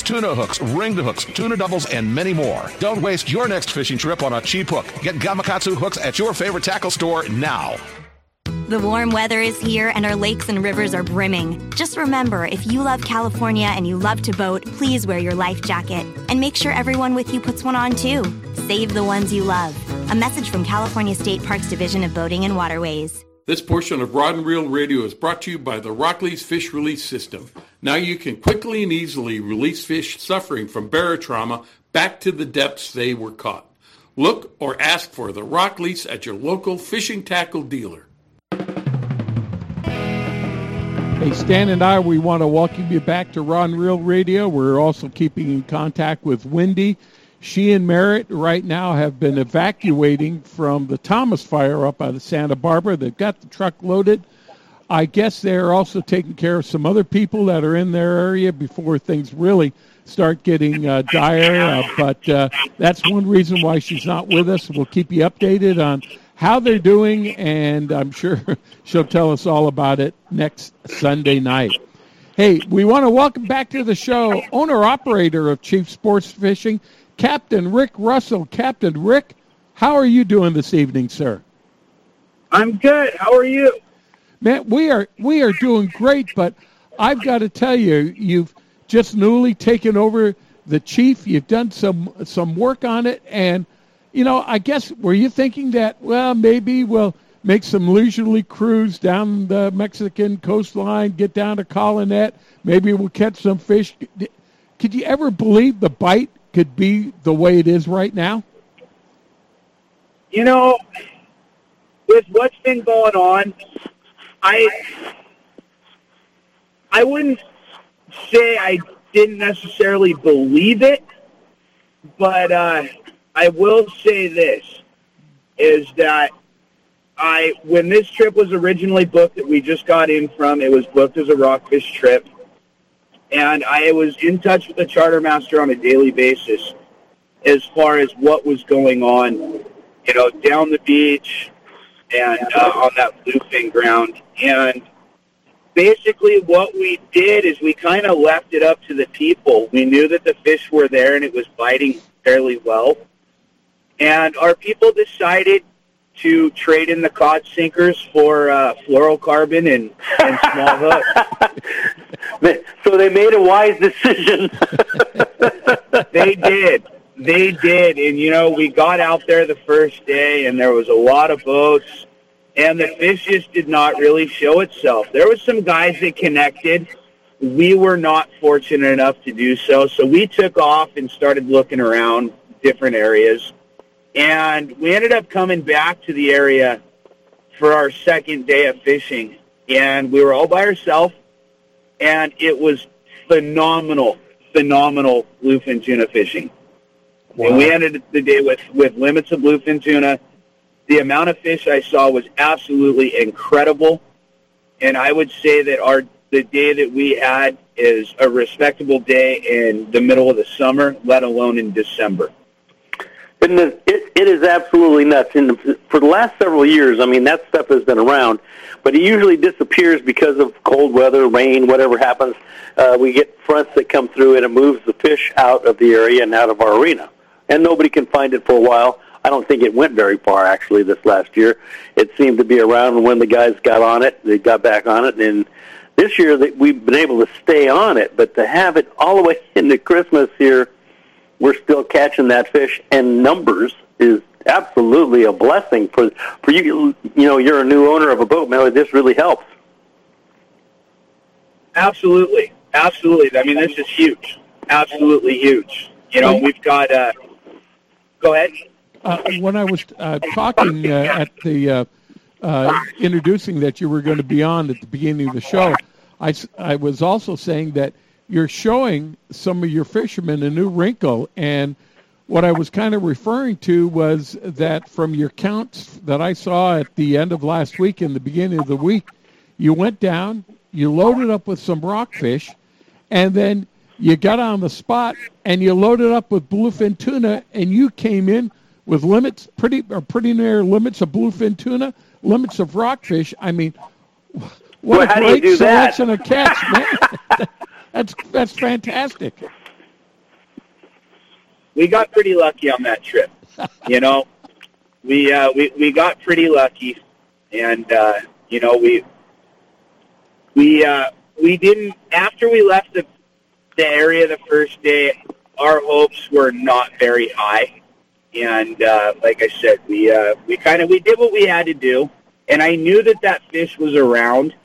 tuna hooks, ringed hooks, tuna doubles, and many more. Don't waste your next fishing trip on a cheap hook. Get Gamakatsu hooks at your favorite tackle store now. The warm weather is here and our lakes and rivers are brimming. Just remember if you love California and you love to boat, please wear your life jacket. And make sure everyone with you puts one on too. Save the ones you love. A message from California State Parks Division of Boating and Waterways. This portion of Rod and Reel Radio is brought to you by the Rockley's Fish Release System. Now you can quickly and easily release fish suffering from barotrauma back to the depths they were caught. Look or ask for the Rockley's at your local fishing tackle dealer. Hey, Stan and I, we want to welcome you back to Rod and Reel Radio. We're also keeping in contact with Wendy. She and Merritt right now have been evacuating from the Thomas fire up by the Santa Barbara. They've got the truck loaded. I guess they're also taking care of some other people that are in their area before things really start getting uh, dire. Uh, but uh, that's one reason why she's not with us. We'll keep you updated on how they're doing, and I'm sure she'll tell us all about it next Sunday night. Hey, we want to welcome back to the show owner operator of Chief Sports Fishing, Captain Rick Russell. Captain Rick, how are you doing this evening, sir? I'm good. How are you? Man, we are we are doing great, but I've got to tell you, you've just newly taken over the chief. You've done some some work on it, and you know, I guess were you thinking that well, maybe we'll make some leisurely cruise down the Mexican coastline, get down to Colonet, maybe we'll catch some fish. Could you ever believe the bite could be the way it is right now? You know, with what's been going on, I I wouldn't say I didn't necessarily believe it, but uh, I will say this is that I when this trip was originally booked that we just got in from, it was booked as a rockfish trip. And I was in touch with the charter master on a daily basis as far as what was going on, you know, down the beach and uh, on that bluefin ground. And basically what we did is we kind of left it up to the people. We knew that the fish were there and it was biting fairly well. And our people decided to trade in the cod sinkers for uh, fluorocarbon and, and small hooks. so they made a wise decision. they did. They did. And, you know, we got out there the first day, and there was a lot of boats, and the fish just did not really show itself. There was some guys that connected. We were not fortunate enough to do so, so we took off and started looking around different areas and we ended up coming back to the area for our second day of fishing. And we were all by ourselves. And it was phenomenal, phenomenal bluefin tuna fishing. Wow. And we ended the day with, with limits of bluefin tuna. The amount of fish I saw was absolutely incredible. And I would say that our the day that we had is a respectable day in the middle of the summer, let alone in December. And it, it is absolutely nuts. And for the last several years, I mean, that stuff has been around, but it usually disappears because of cold weather, rain, whatever happens. Uh, we get fronts that come through, and it moves the fish out of the area and out of our arena. And nobody can find it for a while. I don't think it went very far, actually, this last year. It seemed to be around when the guys got on it. They got back on it, and this year we've been able to stay on it, but to have it all the way into Christmas here – we're still catching that fish, and numbers is absolutely a blessing for for you. You know, you're a new owner of a boat, man. This really helps. Absolutely, absolutely. I mean, this is huge. Absolutely huge. You know, we've got. Uh, go ahead. Uh, when I was uh, talking uh, at the uh, uh, introducing that you were going to be on at the beginning of the show, I, I was also saying that you're showing some of your fishermen a new wrinkle. And what I was kind of referring to was that from your counts that I saw at the end of last week and the beginning of the week, you went down, you loaded up with some rockfish, and then you got on the spot and you loaded up with bluefin tuna, and you came in with limits, pretty or pretty near limits of bluefin tuna, limits of rockfish. I mean, what well, a great selection that? of catch, man! That's that's fantastic. We got pretty lucky on that trip. you know, we uh, we we got pretty lucky, and uh, you know we we uh, we didn't after we left the the area the first day. Our hopes were not very high, and uh, like I said, we uh, we kind of we did what we had to do, and I knew that that fish was around.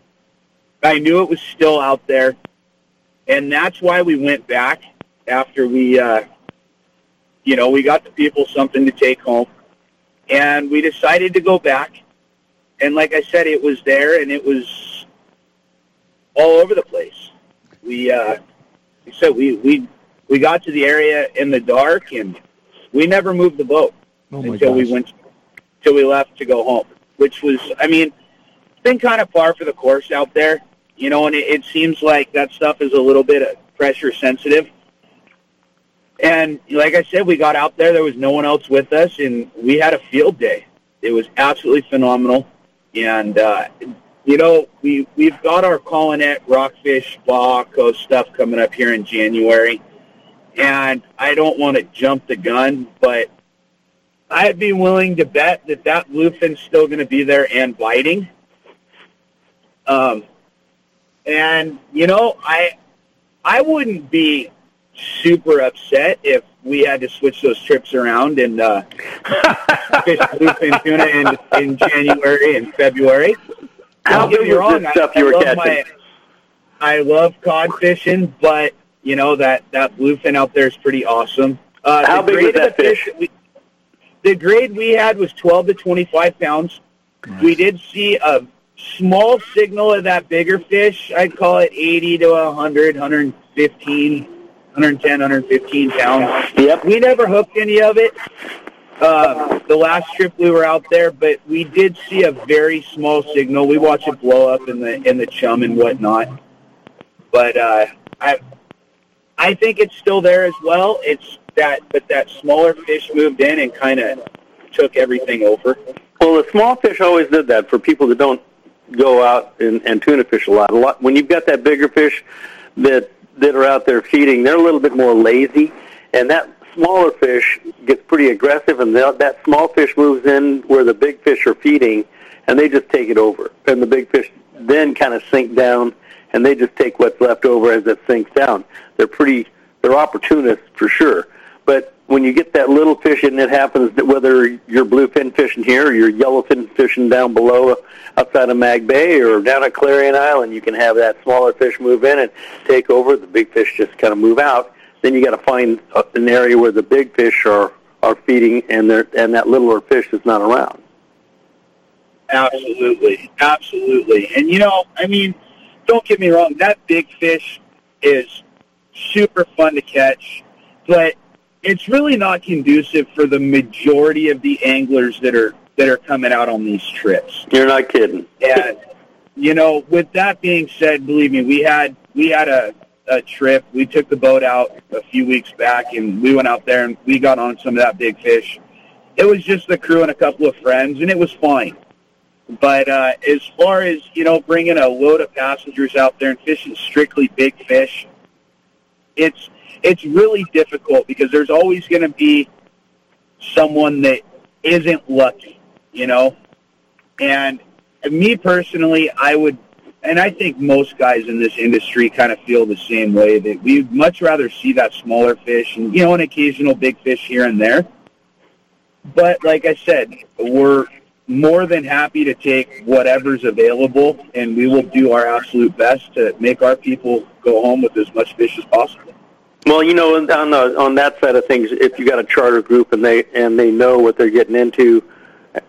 I knew it was still out there and that's why we went back after we, uh, you know, we got the people something to take home, and we decided to go back. And like I said, it was there, and it was all over the place. We, uh, I said, we we we got to the area in the dark, and we never moved the boat oh until gosh. we went until we left to go home. Which was, I mean, been kind of par for the course out there, you know, and it, it seems like that stuff is a little bit pressure sensitive. And like I said, we got out there. There was no one else with us, and we had a field day. It was absolutely phenomenal. And uh, you know, we we've got our Colonet Rockfish Baco stuff coming up here in January, and I don't want to jump the gun, but I'd be willing to bet that that bluefin's still going to be there and biting. Um, and you know, I I wouldn't be super upset if we had to switch those trips around and uh, fish bluefin tuna in, in January and February. How big was wrong, stuff I you were love catching? my- I love cod fishing, but you know that that bluefin out there is pretty awesome. Uh, How big was that the fish? that we, the grade we had was 12 to 25 pounds. We did see a small signal of that bigger fish. I'd call it 80 to 100, 115, 110, 115 pounds. Yep. We never hooked any of it uh, the last trip we were out there, but we did see a very small signal. We watched it blow up in the in the chum and whatnot. But uh, I I think it's still there as well. It's that, but that smaller fish moved in and kind of took everything over. Well, the small fish always did that for people that don't go out and, and tuna fish a lot. A lot when you've got that bigger fish that that are out there feeding, they're a little bit more lazy, and that smaller fish gets pretty aggressive, and that that small fish moves in where the big fish are feeding, and they just take it over, and the big fish then kind of sink down, and they just take what's left over as it sinks down. They're pretty, they're opportunists for sure, but when you get that little fish and it happens that whether you're bluefin fishing here or you're yellowfin fishing down below outside of Mag Bay or down at Clarion Island, you can have that smaller fish move in and take over. The big fish just kind of move out. Then you got to find an area where the big fish are are feeding and they're, and that littler fish is not around. Absolutely, absolutely. And you know, I mean, don't get me wrong. That big fish is super fun to catch, but it's really not conducive for the majority of the anglers that are that are coming out on these trips. You're not kidding. And you know, with that being said, believe me, we had we had a a trip. We took the boat out a few weeks back, and we went out there and we got on some of that big fish. It was just the crew and a couple of friends, and it was fine. But uh, as far as you know, bringing a load of passengers out there and fishing strictly big fish, it's it's really difficult because there's always going to be someone that isn't lucky, you know. And me personally, I would, and I think most guys in this industry kind of feel the same way that we'd much rather see that smaller fish and you know an occasional big fish here and there. But like I said, we're more than happy to take whatever's available, and we will do our absolute best to make our people go home with as much fish as possible. Well, you know, on the, on that side of things, if you got a charter group and they and they know what they're getting into,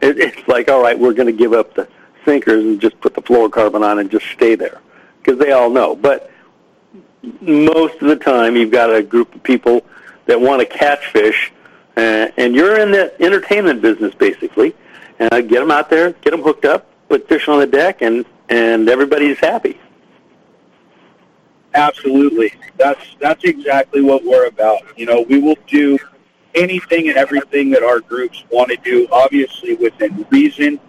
it, it's like, all right, we're going to give up the sinkers and just put the fluorocarbon on and just stay there because they all know. But most of the time, you've got a group of people that want to catch fish, uh, and you're in the entertainment business basically. Uh, get them out there, get them hooked up, put fish on the deck, and and everybody's happy. Absolutely. That's that's exactly what we're about. You know, we will do anything and everything that our groups want to do, obviously within reason.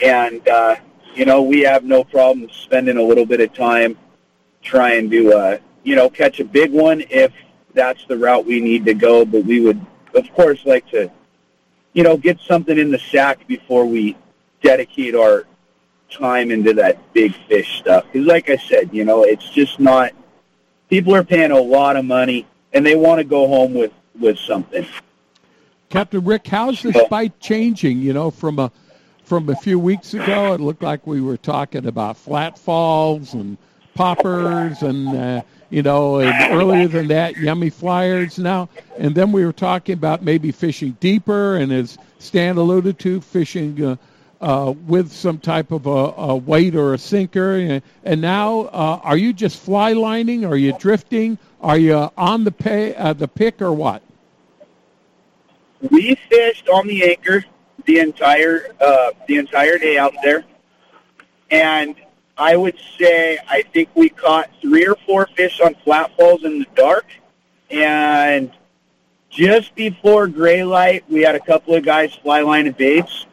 And uh, you know, we have no problem spending a little bit of time trying to uh, you know, catch a big one if that's the route we need to go, but we would of course like to you know, get something in the sack before we dedicate our time into that big fish stuff. Because, like I said, you know, it's just not. People are paying a lot of money, and they want to go home with with something. Captain Rick, how's the bite changing? You know, from a from a few weeks ago, it looked like we were talking about flat falls and poppers, and uh, you know, and earlier than that, Yummee Flyers. Now, and then we were talking about maybe fishing deeper, and as Stan alluded to, fishing. Uh, uh, with some type of a, a weight or a sinker, and, and now uh, are you just fly lining? Are you drifting? Are you on the pay, uh, the pick or what? We fished on the anchor the entire uh, the entire day out there, and I would say I think we caught three or four fish on flat falls in the dark, and just before gray light, we had a couple of guys fly line baits.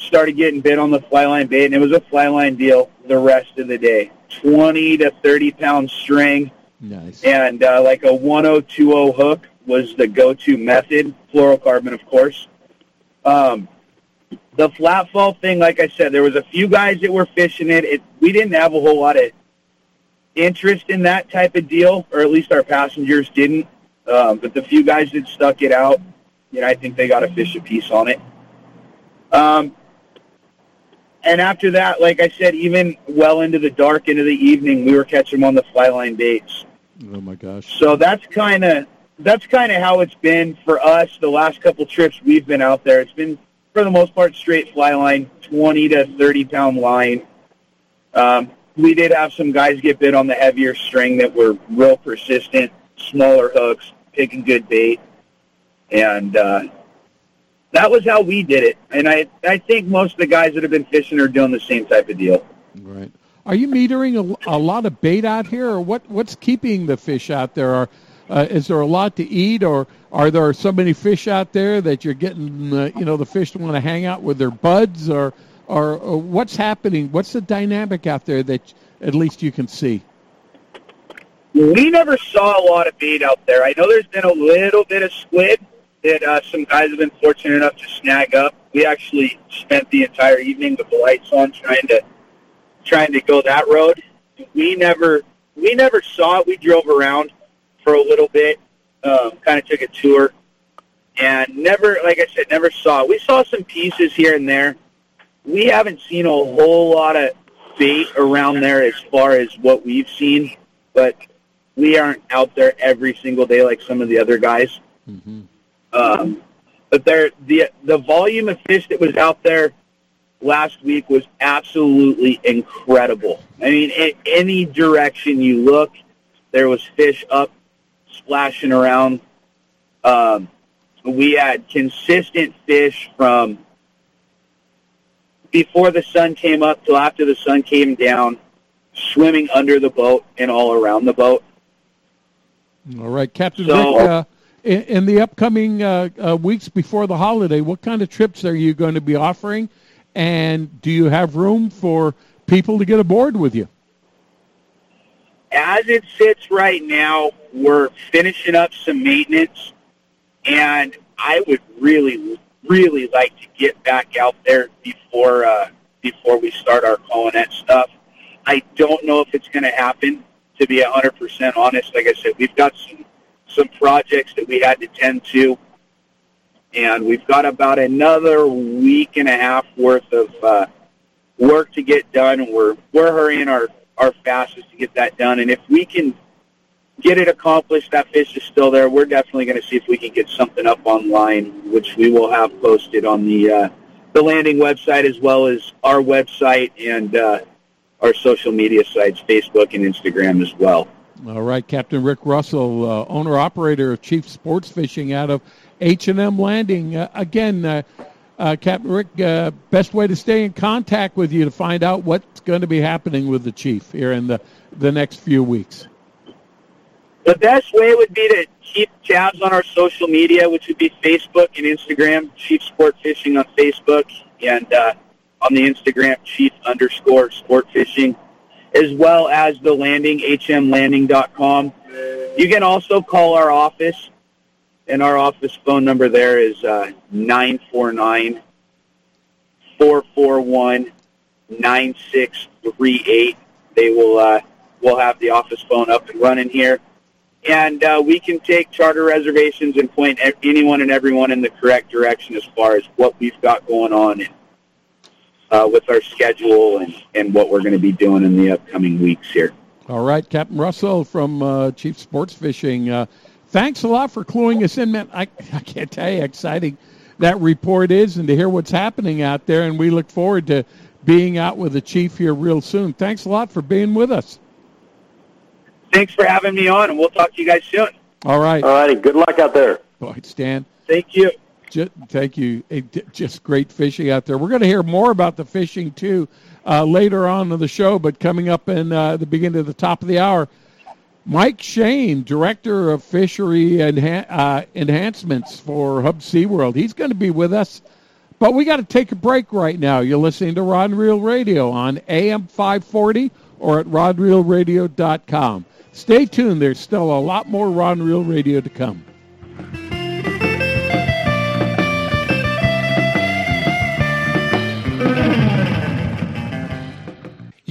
Started getting bit on the fly line bait, and it was a fly line deal the rest of the day. 20 to 30 pound string. Nice. And uh, like a 1020 hook was the go-to method. Fluorocarbon, of course. Um, the flat fall thing, like I said, there was a few guys that were fishing it. it. We didn't have a whole lot of interest in that type of deal, or at least our passengers didn't. Um, but the few guys that stuck it out, you know, I think they got a fish a piece on it. Um, and after that, like I said, even well into the dark into the evening, we were catching them on the fly line baits. Oh my gosh! So that's kind of that's kind of how it's been for us the last couple trips we've been out there. It's been for the most part straight fly line, twenty to thirty pound line. Um, we did have some guys get bit on the heavier string that were real persistent, smaller hooks, picking good bait, and uh, that was how we did it. And I I think most of the guys that have been fishing are doing the same type of deal. Right. Are you metering a, a lot of bait out here, or what? What's keeping the fish out there? Are uh, is there a lot to eat, or are there so many fish out there that you're getting? Uh, you know, the fish want to hang out with their buds, or, or or what's happening? What's the dynamic out there that at least you can see? We never saw a lot of bait out there. I know there's been a little bit of squid that uh, some guys have been fortunate enough to snag up. We actually spent the entire evening with the lights on trying to trying to go that road. We never we never saw it. We drove around for a little bit, um, kind of took a tour, and never, like I said, never saw it. We saw some pieces here and there. We haven't seen a whole lot of bait around there as far as what we've seen, but we aren't out there every single day like some of the other guys. Mm-hmm. Um, but there, the the volume of fish that was out there last week was absolutely incredible. I mean, in any direction you look, there was fish up, splashing around. Um, we had consistent fish from before the sun came up till after the sun came down, swimming under the boat and all around the boat. All right, Captain So- Rick. Uh, in, in the upcoming uh, uh, weeks before the holiday, what kind of trips are you going to be offering? And do you have room for people to get aboard with you? As it sits right now, we're finishing up some maintenance, and I would really, really like to get back out there before uh, before we start our colonet stuff. I don't know if it's going to happen. To be hundred percent honest, like I said, we've got some some projects that we had to tend to, and we've got about another week and a half worth of uh, work to get done. And we're we're hurrying our our fastest to get that done. And if we can get it accomplished, that fish is still there. We're definitely going to see if we can get something up online, which we will have posted on the uh, the landing website as well as our website and uh, our social media sites, Facebook and Instagram as well. All right, Captain Rick Russell, uh, owner operator of Chief Sports Fishing out of H and M Landing. Uh, again, uh, uh, Captain Rick, uh, best way to stay in contact with you to find out what's going to be happening with the Chief here in the the next few weeks. The best way would be to keep tabs on our social media, which would be Facebook and Instagram, Chief Sport Fishing on Facebook, and uh, on the Instagram, Chief underscore Sport Fishing, as well as the landing, hmlanding.com. You can also call our office, and our office phone number there is uh, 949 441 9638. They will uh, will have the office phone up and running here and uh, we can take charter reservations and point anyone and everyone in the correct direction as far as what we've got going on and, uh, with our schedule and, and what we're going to be doing in the upcoming weeks here. All right, Captain Russell from uh, Chief Sports Fishing. Uh, thanks a lot for cluing us in, man. I, I can't tell you how exciting that report is and to hear what's happening out there. And we look forward to being out with the Chief here real soon. Thanks a lot for being with us. Thanks for having me on, and we'll talk to you guys soon. All right. All righty. Good luck out there. All right, Stan. Thank you. Thank you. It, just great fishing out there. We're going to hear more about the fishing too uh, later on in the show, but coming up in uh, the beginning of the top of the hour, Mike Shane, director of fishery enha- uh, enhancements for Hubbs SeaWorld, he's going to be with us. But we got to take a break right now. You're listening to Rod and Reel Radio on AM 540 or at rodreelradio.com. Stay tuned. There's still a lot more Rod and Reel Radio to come.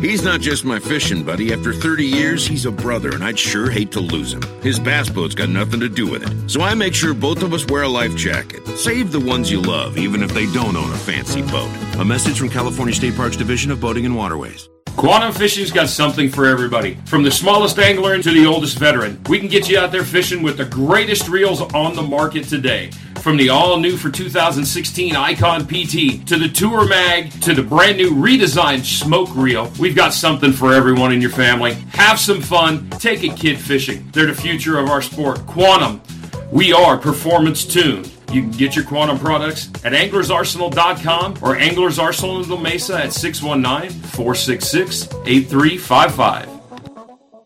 He's not just my fishing buddy. After 30 years, he's a brother, and I'd sure hate to lose him. His bass boat's got nothing to do with it. So I make sure both of us wear a life jacket. Save the ones you love, even if they don't own a fancy boat. A message from California State Parks Division of Boating and Waterways. Quantum Fishing's got something for everybody. From the smallest angler to the oldest veteran, we can get you out there fishing with the greatest reels on the market today. From the all new for 2016 Icon PT to the Tour Mag to the brand new redesigned Smoke Reel, we've got something for everyone in your family. Have some fun, take a kid fishing. They're the future of our sport. Quantum, we are performance tuned. You can get your Quantum products at anglersarsenal.com or Anglers Arsenal in La Mesa at 619 466 8355.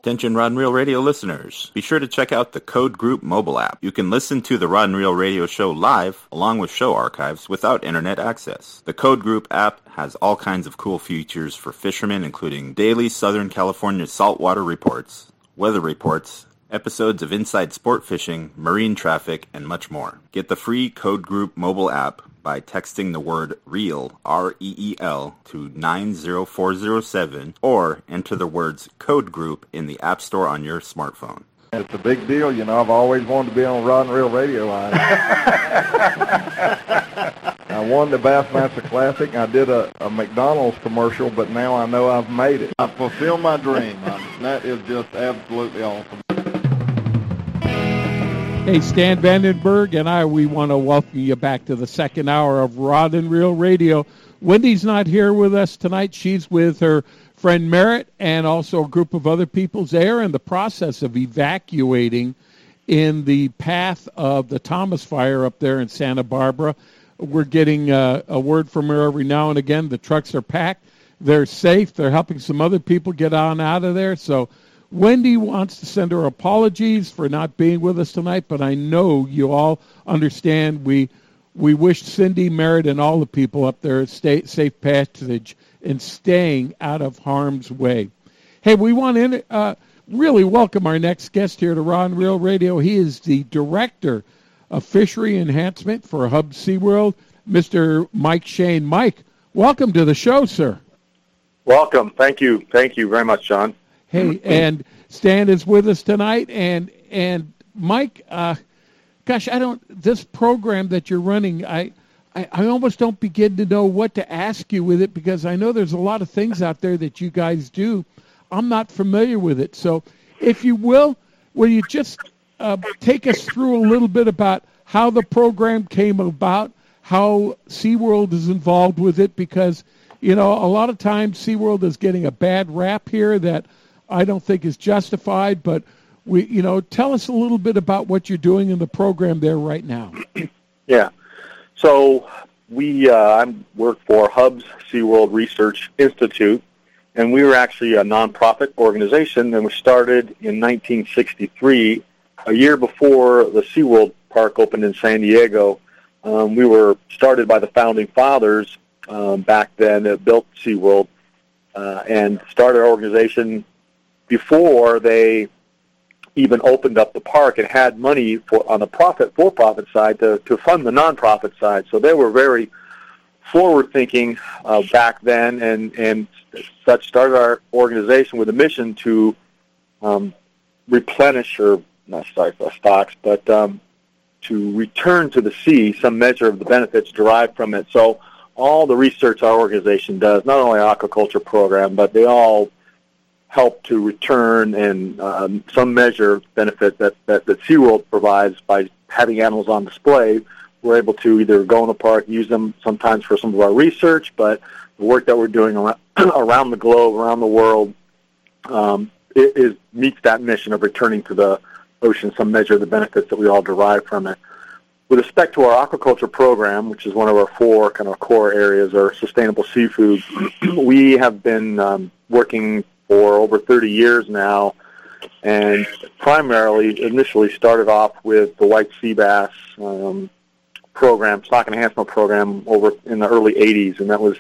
Attention Rod and Reel Radio listeners. Be sure to check out the Code Group mobile app. You can listen to the Rod and Reel Radio show live along with show archives without internet access. The Code Group app has all kinds of cool features for fishermen including daily Southern California saltwater reports, weather reports, episodes of Inside Sport Fishing, marine traffic, and much more. Get the free Code Group mobile app by texting the word REEL, R-E-E-L, to 90407 or enter the words Code Group in the App Store on your smartphone. It's a big deal, you know. I've always wanted to be on Rod and Reel Radio line. I won the Bassmaster Classic. I did a, a McDonald's commercial, but now I know I've made it. I fulfilled my dream. I, that is just absolutely awesome. Hey, Stan Vandenberg and I, we want to welcome you back to the second hour of Rod and Reel Radio. Wendy's not here with us tonight. She's with her friend Merritt and also a group of other people. They are in the process of evacuating in the path of the Thomas fire up there in Santa Barbara. We're getting uh, a word from her every now and again. The trucks are packed. They're safe. They're helping some other people get on out of there. So Wendy wants to send her apologies for not being with us tonight, but I know you all understand we we wish Cindy, Merritt, and all the people up there safe passage and staying out of harm's way. Hey, we want to uh, really welcome our next guest here to Rod and Reel Radio. He is the director of fishery enhancement for Hubbs SeaWorld, Mr. Mike Shane. Mike, welcome to the show, sir. Welcome. Thank you. Thank you very much, John. Hey, and Stan is with us tonight, and and Mike, uh, gosh, I don't this program that you're running, I, I I almost don't begin to know what to ask you with it because I know there's a lot of things out there that you guys do. I'm not familiar with it, so if you will, will you just uh, take us through a little bit about how the program came about, how SeaWorld is involved with it, because you know a lot of times SeaWorld is getting a bad rap here that I don't think is justified, but we, you know, tell us a little bit about what you're doing in the program there right now. Yeah. So we, uh, I work for Hubbs SeaWorld Research Institute, and we were actually a nonprofit organization, and we started in 1963, a year before the SeaWorld Park opened in San Diego. Um, we were started by the founding fathers um, back then that built SeaWorld uh, and started our organization before they even opened up the park and had money for on the profit for profit side to, to fund the nonprofit side. So they were very forward thinking uh, back then and, and such started our organization with a mission to um, replenish or not sorry for stocks, but um, to return to the sea some measure of the benefits derived from it. So all the research our organization does, not only aquaculture program, but they all help to return and um, some measure benefit that, that, that SeaWorld provides by having animals on display. We're able to either go in the park, use them sometimes for some of our research, but the work that we're doing around, the globe, around the world, um, it is meets that mission of returning to the ocean some measure of the benefits that we all derive from it. With respect to our aquaculture program, which is one of our four kind of core areas, our sustainable seafood, we have been um, working for over 30 years now, and primarily initially started off with the white sea bass um, program, stock enhancement program, over in the early 80s, and that was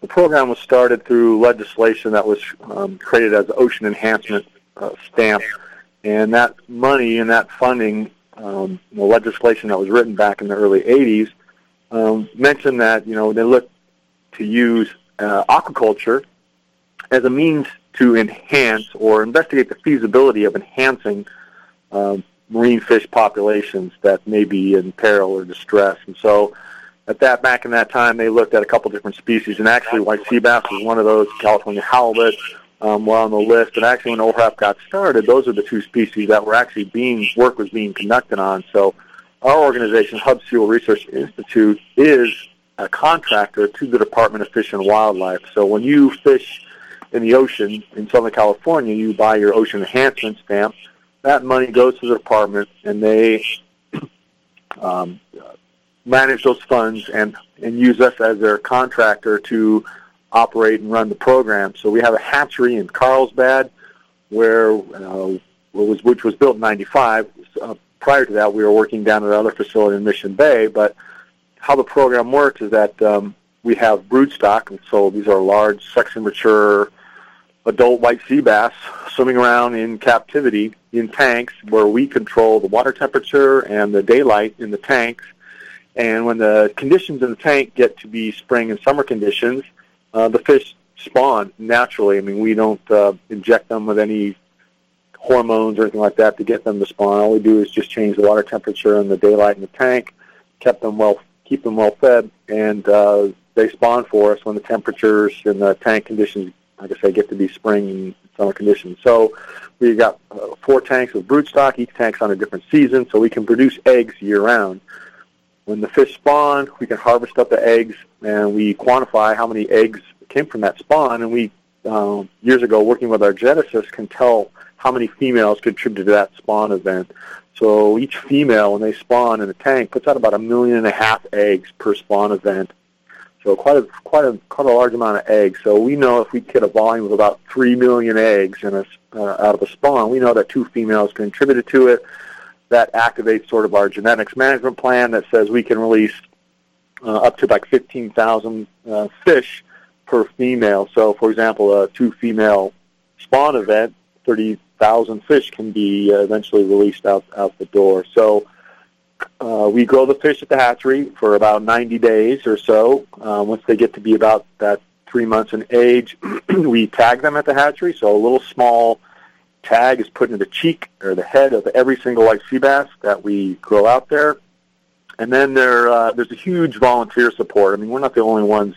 the program was started through legislation that was um, created as ocean enhancement uh, stamp, and that money and that funding, um, the legislation that was written back in the early 80s, um, mentioned that you know they looked to use uh, aquaculture as a means to enhance or investigate the feasibility of enhancing um, marine fish populations that may be in peril or distress. And so at that back in that time, they looked at a couple different species, and actually white sea bass was one of those. California halibut um, were on the list, and actually when OHRAP got started, those are the two species that were actually being work was being conducted on. So our organization, Hubbs SeaWorld Research Institute, is a contractor to the Department of Fish and Wildlife. So when you fish in the ocean in Southern California, you buy your ocean enhancement stamp. That money goes to the department, and they um, manage those funds and and use us as their contractor to operate and run the program. So we have a hatchery in Carlsbad, where uh, was which was built in '95. Uh, prior to that, we were working down at another facility in Mission Bay. But how the program works is that um, we have brood stock, and so these are large, sex mature adult white sea bass swimming around in captivity in tanks where we control the water temperature and the daylight in the tanks. And when the conditions in the tank get to be spring and summer conditions, uh, the fish spawn naturally. I mean, we don't uh, inject them with any hormones or anything like that to get them to spawn. All we do is just change the water temperature and the daylight in the tank, keep them well, keep them well fed, and uh, they spawn for us when the temperatures and the tank conditions like I say, get to be spring and summer conditions. So we've got uh, four tanks of broodstock. Each tank's on a different season, so we can produce eggs year round. When the fish spawn, we can harvest up the eggs, and we quantify how many eggs came from that spawn. And we, uh, years ago, working with our geneticists, can tell how many females contributed to that spawn event. So each female, when they spawn in a tank, puts out about a million and a half eggs per spawn event. So quite a quite a quite a large amount of eggs. So we know if we get a volume of about three million eggs in a, uh, out of a spawn, we know that two females contributed to it. That activates sort of our genetics management plan that says we can release uh, up to like 15,000 uh, fish per female. So, for example, a two female spawn event, 30,000 fish can be uh, eventually released out out the door. So uh, we grow the fish at the hatchery for about 90 days or so. Uh, once they get to be about that three months in age, we tag them at the hatchery. So a little small tag is put in the cheek or the head of every single white sea bass that we grow out there. And then there, uh, there's a huge volunteer support. I mean, we're not the only ones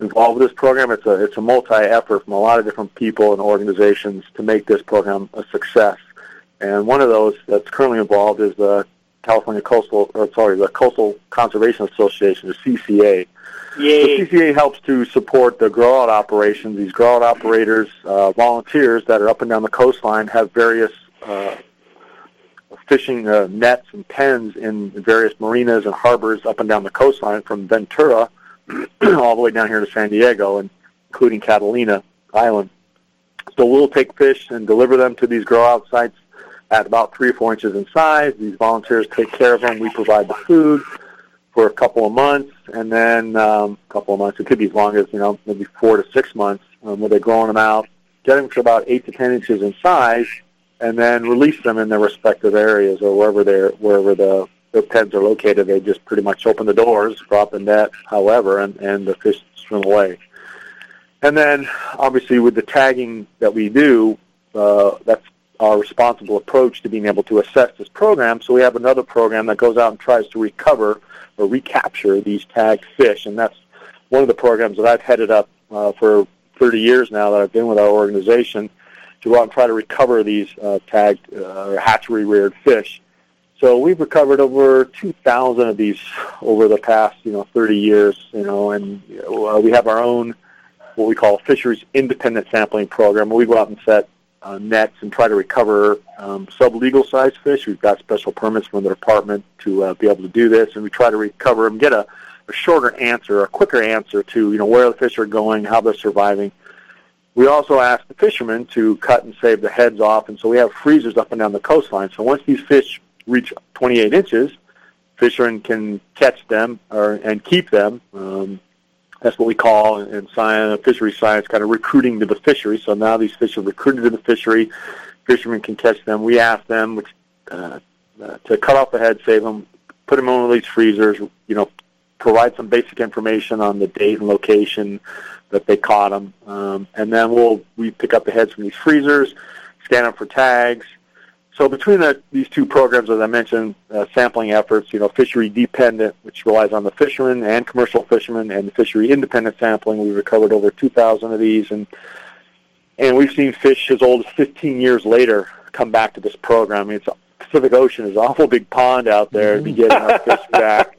involved with this program. It's a it's a multi-effort from a lot of different people and organizations to make this program a success. And one of those that's currently involved is the California Coastal, or sorry, the Coastal Conservation Association, the CCA. Yay. The CCA helps to support the grow-out operations. These grow-out operators, uh, volunteers that are up and down the coastline, have various uh, fishing uh, nets and pens in various marinas and harbors up and down the coastline from Ventura all the way down here to San Diego, and including Catalina Island. So we'll take fish and deliver them to these grow-out sites at about three or four inches in size. These volunteers take care of them. We provide the food. for a couple of months, and then um, a couple of months. It could be as long as you know, maybe four to six months, um, where they're growing them out, getting them to about eight to ten inches in size, and then release them in their respective areas or wherever they're wherever the their pens are located. They just pretty much open the doors, drop the net, however, and and the fish swim away. And then, obviously, with the tagging that we do, uh, that's our responsible approach to being able to assess this program. So we have another program that goes out and tries to recover or recapture these tagged fish, and that's one of the programs that I've headed up uh, for 30 years now that I've been with our organization to go out and try to recover these uh, tagged uh, or hatchery-reared fish. So we've recovered over 2,000 of these over the past, you know, 30 years, you know, and uh, we have our own what we call fisheries independent sampling program. We go out and set uh, nets and try to recover um, sub-legal size fish. We've got special permits from the department to uh, be able to do this, and we try to recover them, get a, a shorter answer, a quicker answer to you know where the fish are going, how they're surviving. We also ask the fishermen to cut and save the heads off, and so we have freezers up and down the coastline. So once these fish reach 28 inches, fishermen can catch them or and keep them. Um, that's what we call in science, fishery science, kind of recruiting to the fishery. So now these fish are recruited to the fishery. Fishermen can catch them. We ask them which, uh, uh, to cut off the head, save them, put them in one of these freezers. You know, provide some basic information on the date and location that they caught them, um, and then we'll we pick up the heads from these freezers, scan them for tags, so between the, these two programs, as I mentioned, uh, sampling efforts, you know, fishery dependent, which relies on the fishermen and commercial fishermen, and the fishery independent sampling, we recovered over 2,000 of these, and and we've seen fish as old as 15 years later come back to this program. I mean, it's Pacific Ocean is an awful big pond out there to be getting our fish back.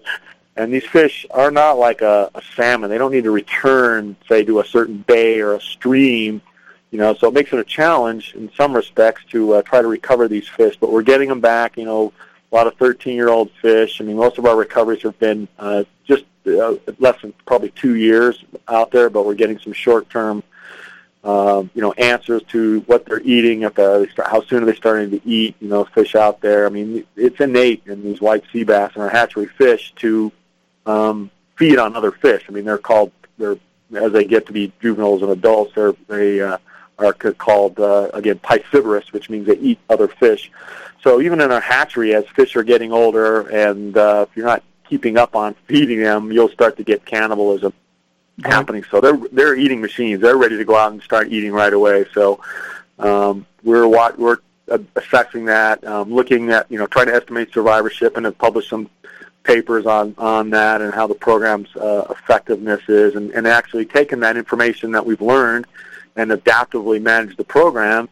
And these fish are not like a, a salmon. They don't need to return, say, to a certain bay or a stream you know, so it makes it a challenge in some respects to uh, try to recover these fish. But we're getting them back. You know, a lot of 13-year-old fish. I mean, most of our recoveries have been uh, just uh, less than probably two years out there, but we're getting some short-term, uh, you know, answers to what they're eating, if uh, they start, how soon are they starting to eat, you know, fish out there. I mean, it's innate in these white sea bass and our hatchery fish to um, feed on other fish. I mean, they're called they're as they get to be juveniles and adults, they're they uh, are called uh, again piscivorous, which means they eat other fish. So even in our hatchery, as fish are getting older, and uh, if you're not keeping up on feeding them, you'll start to get cannibalism happening. So they're they're eating machines. They're ready to go out and start eating right away. So um, we're we're assessing that, um, looking at you know trying to estimate survivorship, and have published some papers on on that and how the program's uh, effectiveness is, and, and actually taking that information that we've learned and adaptively manage the program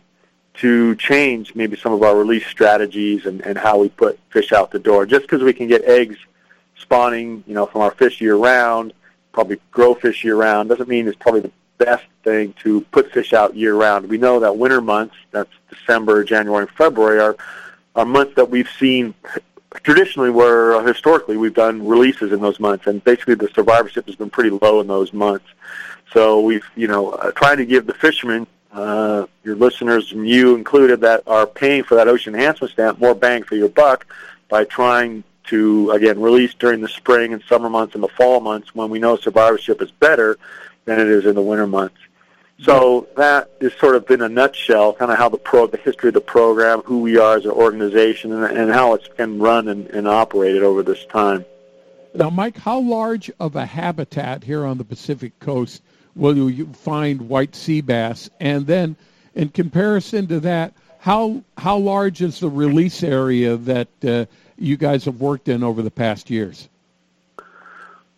to change maybe some of our release strategies and, and how we put fish out the door. Just because we can get eggs spawning, you know, from our fish year round, probably grow fish year round, doesn't mean it's probably the best thing to put fish out year round. We know that winter months, that's December, January, and February, are, are months that we've seen traditionally where uh, historically we've done releases in those months, and basically the survivorship has been pretty low in those months. So we've, you know, uh, tried to give the fishermen, uh, your listeners, and you included, that are paying for that ocean enhancement stamp more bang for your buck by trying to, again, release during the spring and summer months and the fall months when we know survivorship is better than it is in the winter months. So that is sort of in a nutshell, kind of how the pro, the history of the program, who we are as an organization, and, and how it's been run and, and operated over this time. Now, Mike, how large of a habitat here on the Pacific Coast will you find white sea bass? And then, in comparison to that, how how large is the release area that uh, you guys have worked in over the past years?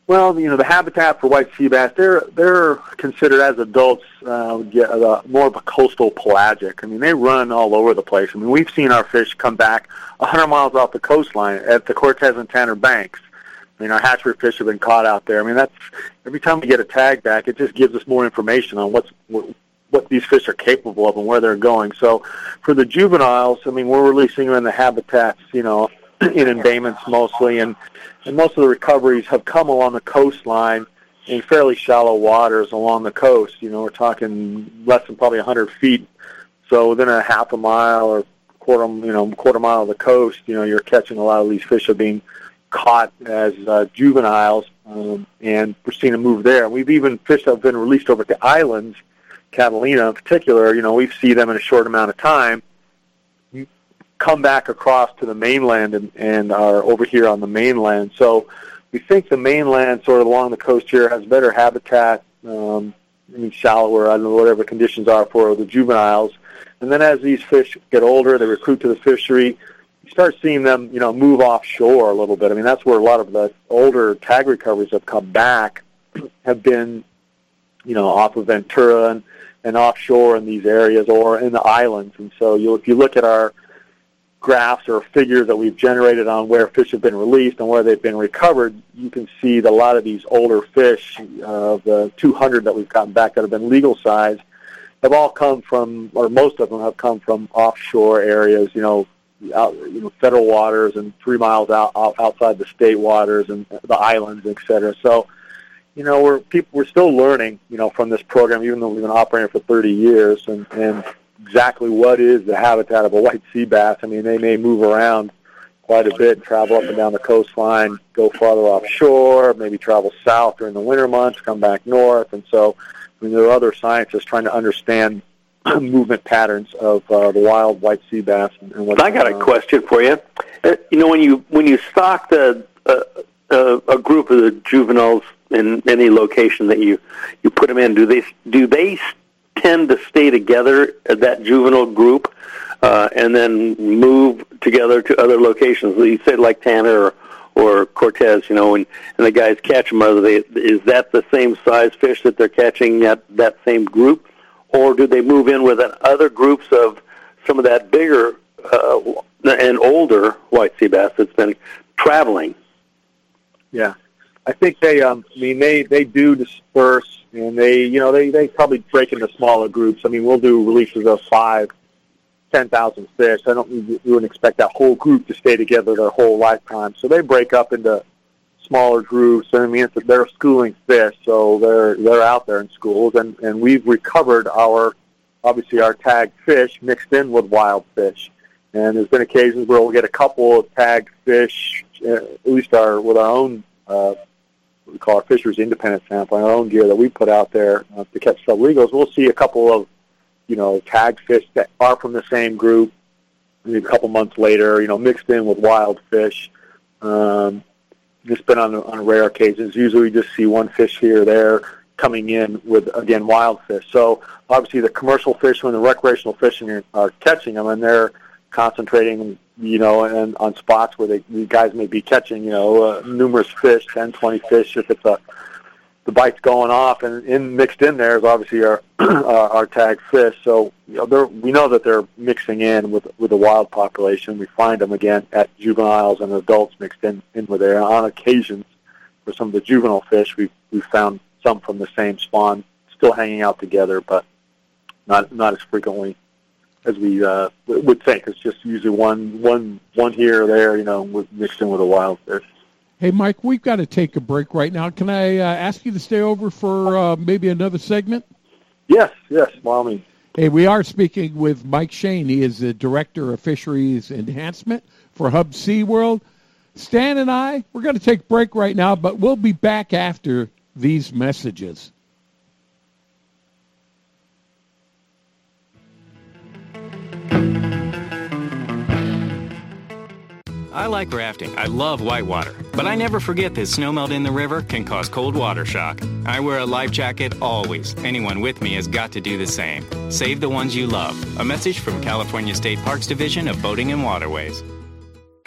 Well, you know, the habitat for white sea bass, they're they're considered as adults uh, uh, more of a coastal pelagic. I mean, they run all over the place. I mean, we've seen our fish come back 100 miles off the coastline at the Cortez and Tanner banks I mean, our hatchery fish have been caught out there. I mean, that's every time we get a tag back, it just gives us more information on what's what, these fish are capable of and where they're going. So, for the juveniles, I mean, we're releasing them in the habitats, you know, in embayments mostly, and and most of the recoveries have come along the coastline in fairly shallow waters along the coast. You know, we're talking less than probably 100 feet. So within a half a mile or quarter, you know, quarter mile of the coast, you know, you're catching a lot of these fish are being caught as uh, juveniles, um, and we're seeing them move there. We've even fish that have been released over the islands, Catalina in particular. You know, we see them in a short amount of time come back across to the mainland and, and are over here on the mainland. So we think the mainland, sort of along the coast here, has better habitat. Um, shallower. I don't know whatever conditions are for the juveniles. And then as these fish get older, they recruit to the fishery. Start seeing them, you know, move offshore a little bit. I mean, that's where a lot of the older tag recoveries have come back, have been, you know, off of Ventura and, and offshore in these areas or in the islands. And so, you, if you look at our graphs or figures that we've generated on where fish have been released and where they've been recovered, you can see that a lot of these older fish, uh, the 200 that we've gotten back that have been legal size, have all come from, or most of them have come from offshore areas, you know, out, you know, federal waters and three miles out, out outside the state waters and the islands, et cetera. So, you know, we're people we're still learning, you know, from this program, even though we've been operating for 30 years, and and exactly what is the habitat of a white sea bass. I mean, they may move around quite a bit, travel up and down the coastline, go farther offshore, maybe travel south during the winter months, come back north, and so I mean, there are other scientists trying to understand movement patterns of uh, the wild white sea bass. And, and what I got a on. question for you. Uh, you know, when you when you stock the uh, uh, a group of the juveniles in any location that you you put them in, do they do they tend to stay together at that juvenile group uh, and then move together to other locations? You say like Tanner or, or Cortez, you know, and, and the guys catch them. Are they is that the same size fish that they're catching at that same group, or do they move in with other groups of some of that bigger uh, and older white sea bass that's been traveling? Yeah, I think they. Um, I mean, they they do disperse, and they you know they they probably break into smaller groups. I mean, we'll do releases of five, ten thousand fish. I don't. you wouldn't expect that whole group to stay together their whole lifetime. So they break up into smaller groups. And I mean, it's, they're schooling fish, so they're they're out there in schools, and and we've recovered our obviously our tagged fish mixed in with wild fish. And there's been occasions where we'll get a couple of tagged fish, uh, at least our with our own uh, we call our fisheries independent sampling, our own gear that we put out there uh, to catch sublegals. We'll see a couple of you know tagged fish that are from the same group. Maybe a couple months later, you know, mixed in with wild fish. Um, it's been on on rare occasions. Usually, we just see one fish here or there coming in with again wild fish. So obviously, the commercial fishermen, the recreational fishing are catching them, and they're concentrating, you know, and on spots where they the guys may be catching, you know, uh, numerous fish, 10, 20 fish. If it's a the bite's going off, and in mixed in there is obviously our our, our tagged fish. So you know, we know that they're mixing in with with the wild population. We find them again at juveniles and adults mixed in in with there. On occasions, for some of the juvenile fish, we we found some from the same spawn still hanging out together, but not not as frequently as we uh, would think. It's just usually one one one here or there, you know, mixed in with a wild fish. Hey, Mike, we've got to take a break right now. Can I uh, ask you to stay over for uh, maybe another segment? Yes, yes, means. Hey, we are speaking with Mike Shane. He is the Director of Fisheries Enhancement for Hubbs SeaWorld. Stan and I, we're going to take a break right now, but we'll be back after these messages. I like rafting. I love whitewater. But I never forget that snowmelt in the river can cause cold water shock. I wear a life jacket always. Anyone with me has got to do the same. Save the ones you love. A message from California State Parks Division of Boating and Waterways.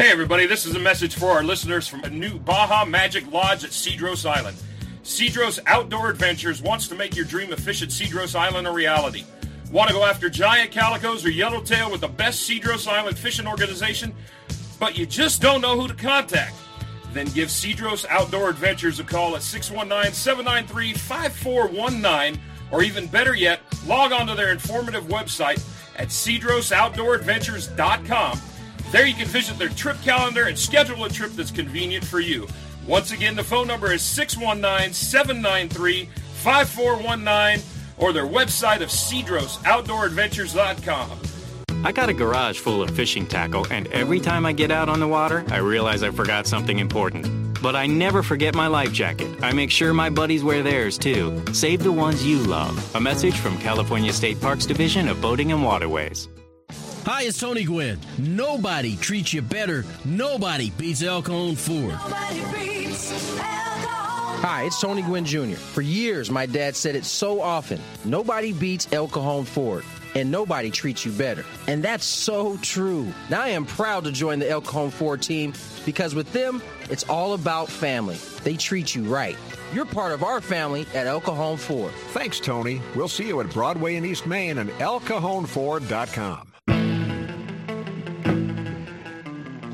Hey, everybody, this is a message for our listeners from a new Baja Magic Lodge at Cedros Island. Cedros Outdoor Adventures wants to make your dream of fish at Cedros Island a reality. Want to go after giant calicos or yellowtail with the best Cedros Island fishing organization? but you just don't know who to contact? Then give Cedros Outdoor Adventures a call at 619 793 5419, or even better yet, log on to their informative website at cedrosoutdooradventures.com. There you can visit their trip calendar and schedule a trip that's convenient for you. Once again, the phone number is 619 793 5419 or their website of cedrosoutdooradventures.com. I got a garage full of fishing tackle, and every time I get out on the water, I realize I forgot something important. But I never forget my life jacket. I make sure my buddies wear theirs too. Save the ones you love. A message from California State Parks Division of Boating and Waterways. Hi, it's Tony Gwynn. Nobody treats you better. Nobody beats El Cajon Ford. Hi, it's Tony Gwynn Jr. For years, my dad said it so often nobody beats El Cajon Ford. And nobody treats you better. And that's so true. Now I am proud to join the El Cajon Ford team because with them, it's all about family. They treat you right. You're part of our family at El Cajon Ford. Thanks, Tony. We'll see you at Broadway in East Main and elcajonford.com.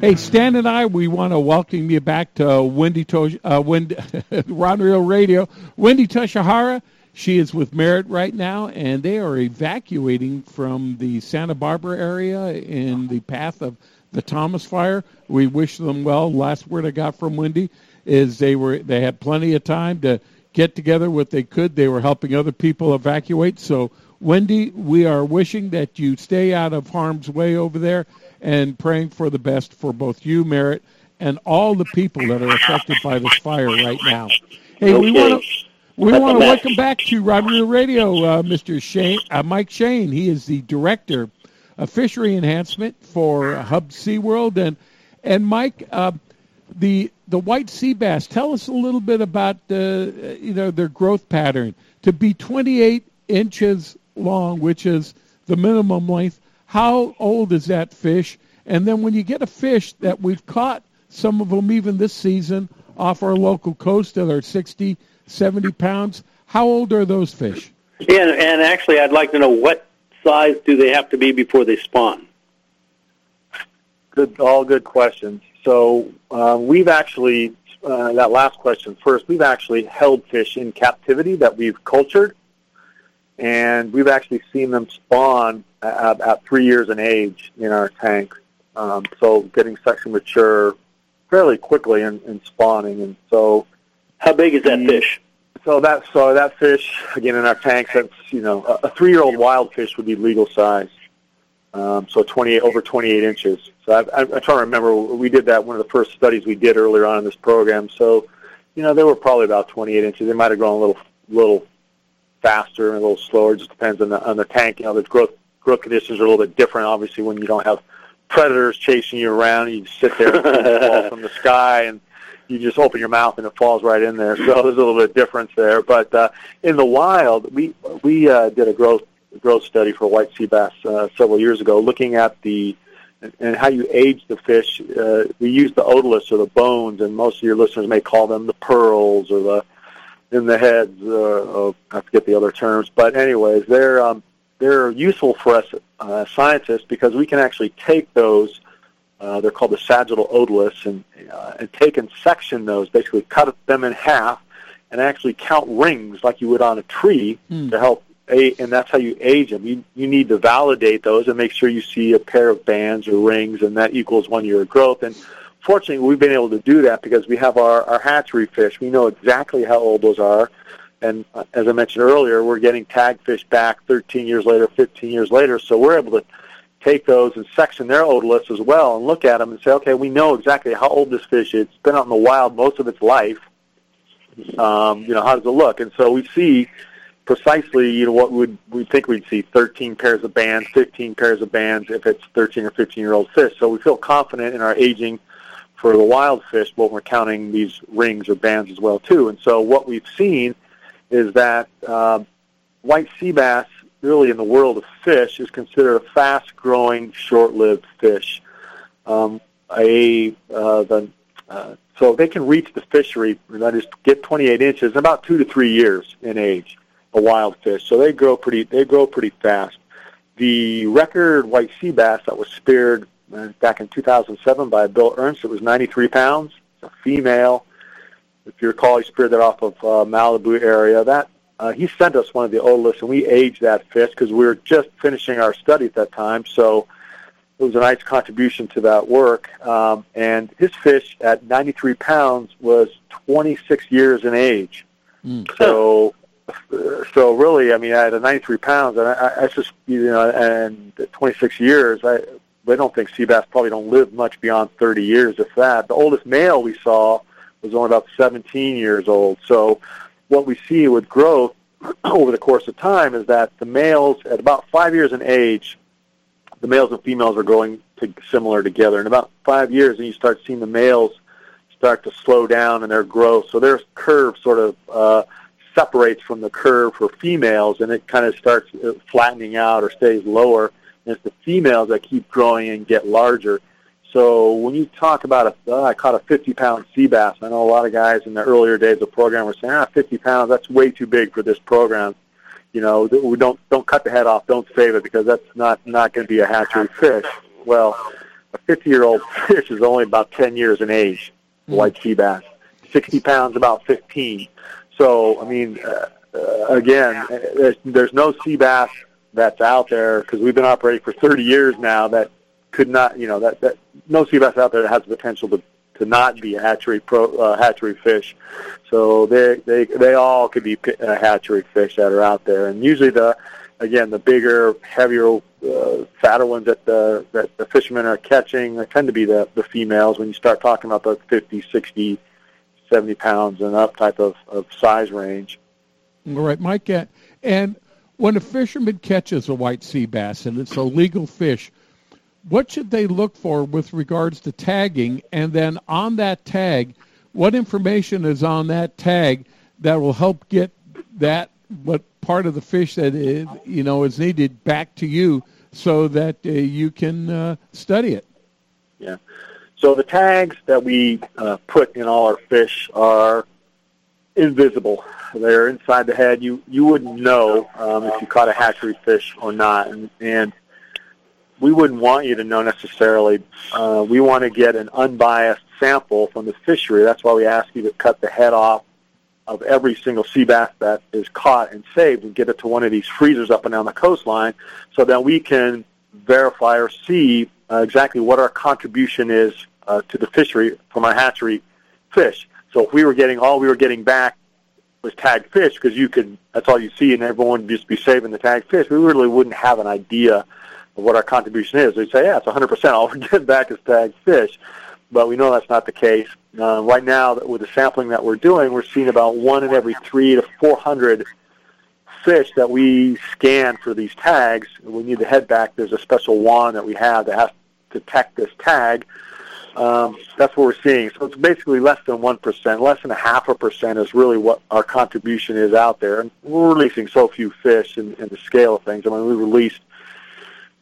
Hey, Stan and I, we want to welcome you back to Wendy Tosh, uh, Wendy, Ron Reel Radio. Wendy Toshihara, she is with Merritt right now, and they are evacuating from the Santa Barbara area in the path of the Thomas fire. We wish them well. Last word I got from Wendy is they were they had plenty of time to get together what they could. They were helping other people evacuate. So, Wendy, we are wishing that you stay out of harm's way over there and praying for the best for both you, Merritt, and all the people that are affected by this fire right now. Hey, we want to we want to welcome back to Rodrigo Radio, uh, Mr. Shane, uh, Mike Shane. He is the director of fishery enhancement for Hubbs SeaWorld, and and Mike, uh, the the white sea bass. Tell us a little bit about uh, you know their growth pattern to be 28 inches long, which is the minimum length. How old is that fish? And then when you get a fish that we've caught, some of them even this season off our local coast that are 60, 70 pounds. How old are those fish? Yeah, and, and actually, I'd like to know what size do they have to be before they spawn? Good, all good questions. So uh, we've actually uh, that last question first. We've actually held fish in captivity that we've cultured, and we've actually seen them spawn at, at three years in age in our tank. Um, so getting sexually mature fairly quickly and, and spawning. And so, how big is that fish? So that so that fish again in our tanks. That's you know a, a three-year-old wild fish would be legal size. Um, so 28 over 28 inches. So I, I, I'm trying to remember we did that one of the first studies we did earlier on in this program. So you know they were probably about 28 inches. They might have grown a little little faster and a little slower. It just depends on the on the tank. You know the growth growth conditions are a little bit different. Obviously when you don't have predators chasing you around, you just sit there and falls from the sky and you just open your mouth and it falls right in there. So there's a little bit of difference there. But uh, in the wild, we we uh, did a growth growth study for white sea bass uh, several years ago, looking at the and how you age the fish. Uh, we use the otoliths or the bones, and most of your listeners may call them the pearls or the in the heads. Uh, oh, I forget the other terms, but anyways, they're um, they're useful for us uh, scientists because we can actually take those. Uh, they're called the sagittal otoliths, and uh, and take and section those, basically cut them in half, and actually count rings like you would on a tree to help. A, and that's how you age them. You you need to validate those and make sure you see a pair of bands or rings, and that equals one year of growth. And fortunately, we've been able to do that because we have our our hatchery fish. We know exactly how old those are. And uh, as I mentioned earlier, we're getting tag fish back 13 years later, 15 years later. So we're able to take those and section their otoliths as well and look at them and say, okay, we know exactly how old this fish is. It's been out in the wild most of its life. Um, you know, how does it look? And so we see precisely, you know, what would we think we'd see 13 pairs of bands, 15 pairs of bands if it's 13 or 15 year old fish. So we feel confident in our aging for the wild fish, but we're counting these rings or bands as well too. And so what we've seen is that uh, white sea bass, really in the world of fish, is considered a fast-growing, short-lived fish. Um, a uh, the uh, so they can reach the fishery, that is, get 28 inches in about two to three years in age. A wild fish, so they grow pretty. They grow pretty fast. The record white sea bass that was speared back in 2007 by Bill Ernst. It was 93 pounds. A female. If you recall, he speared that off of uh, Malibu area. That uh, he sent us one of the otoliths, and we aged that fish because we were just finishing our study at that time. So it was a nice contribution to that work. Um, and his fish at 93 pounds was 26 years in age. Mm. So, so really, I mean, at a 93 pounds, and I, I just, you know, and 26 years, I, I don't think sea bass probably don't live much beyond 30 years, if that. The oldest male we saw was only about 17 years old. So, what we see with growth over the course of time is that the males, at about five years in age, the males and females are growing to, similar together. In about five years, and you start seeing the males start to slow down in their growth. So their curve sort of uh, separates from the curve for females, and it kind of starts uh, flattening out or stays lower. It's the females that keep growing and get larger. So when you talk about a, uh, I caught a 50-pound sea bass. I know a lot of guys in the earlier days of the program were saying, ah, 50 pounds, that's way too big for this program you know, we don't don't cut the head off, don't save it because that's not not going to be a hatchery fish. Well, a 50 year old fish is only about 10 years in age, mm. white sea bass. 60 pounds, about 15. So, I mean, uh, uh, again, there's, there's no sea bass that's out there because we've been operating for 30 years now that could not, you know, that, that no sea bass out there that has the potential to to not be a hatchery pro uh, hatchery fish. So they they they all could be uh, hatchery fish that are out there, and usually the again the bigger, heavier, uh, fatter ones that the that the fishermen are catching tend to be the the females. When you start talking about the 50, 60, 70 pounds and up type of, of size range. All right, Mike. Uh, and when a fisherman catches a white sea bass and it's a legal fish, what should they look for with regards to tagging? And then on that tag, what information is on that tag that will help get that what part of the fish that is, you know is needed back to you so that uh, you can uh, study it. Yeah. So the tags that we uh, put in all our fish are invisible. They're inside the head. You you wouldn't know um, if you caught a hatchery fish or not, and, and we wouldn't want you to know necessarily. Uh, we want to get an unbiased sample from the fishery. That's why we ask you to cut the head off of every single sea bass that is caught and saved and get it to one of these freezers up and down the coastline so that we can verify or see uh, exactly what our contribution is uh, to the fishery from our hatchery fish. So if we were getting all we were getting back was tagged fish because you could that's all you see and everyone would just be saving the tagged fish, we really wouldn't have an idea of what our contribution is. They'd say, yeah, it's 100%. All we're getting back is tagged fish. But we know that's not the case. Uh, right now, with the sampling that we're doing, we're seeing about one in every three to 400 fish that we scan for these tags. We need the head back. There's a special wand that we have that has to detect this tag. Um, that's what we're seeing. So it's basically less than 1%, less than a half a percent is really what our contribution is out there. And we're releasing so few fish in, in the scale of things. I mean, we released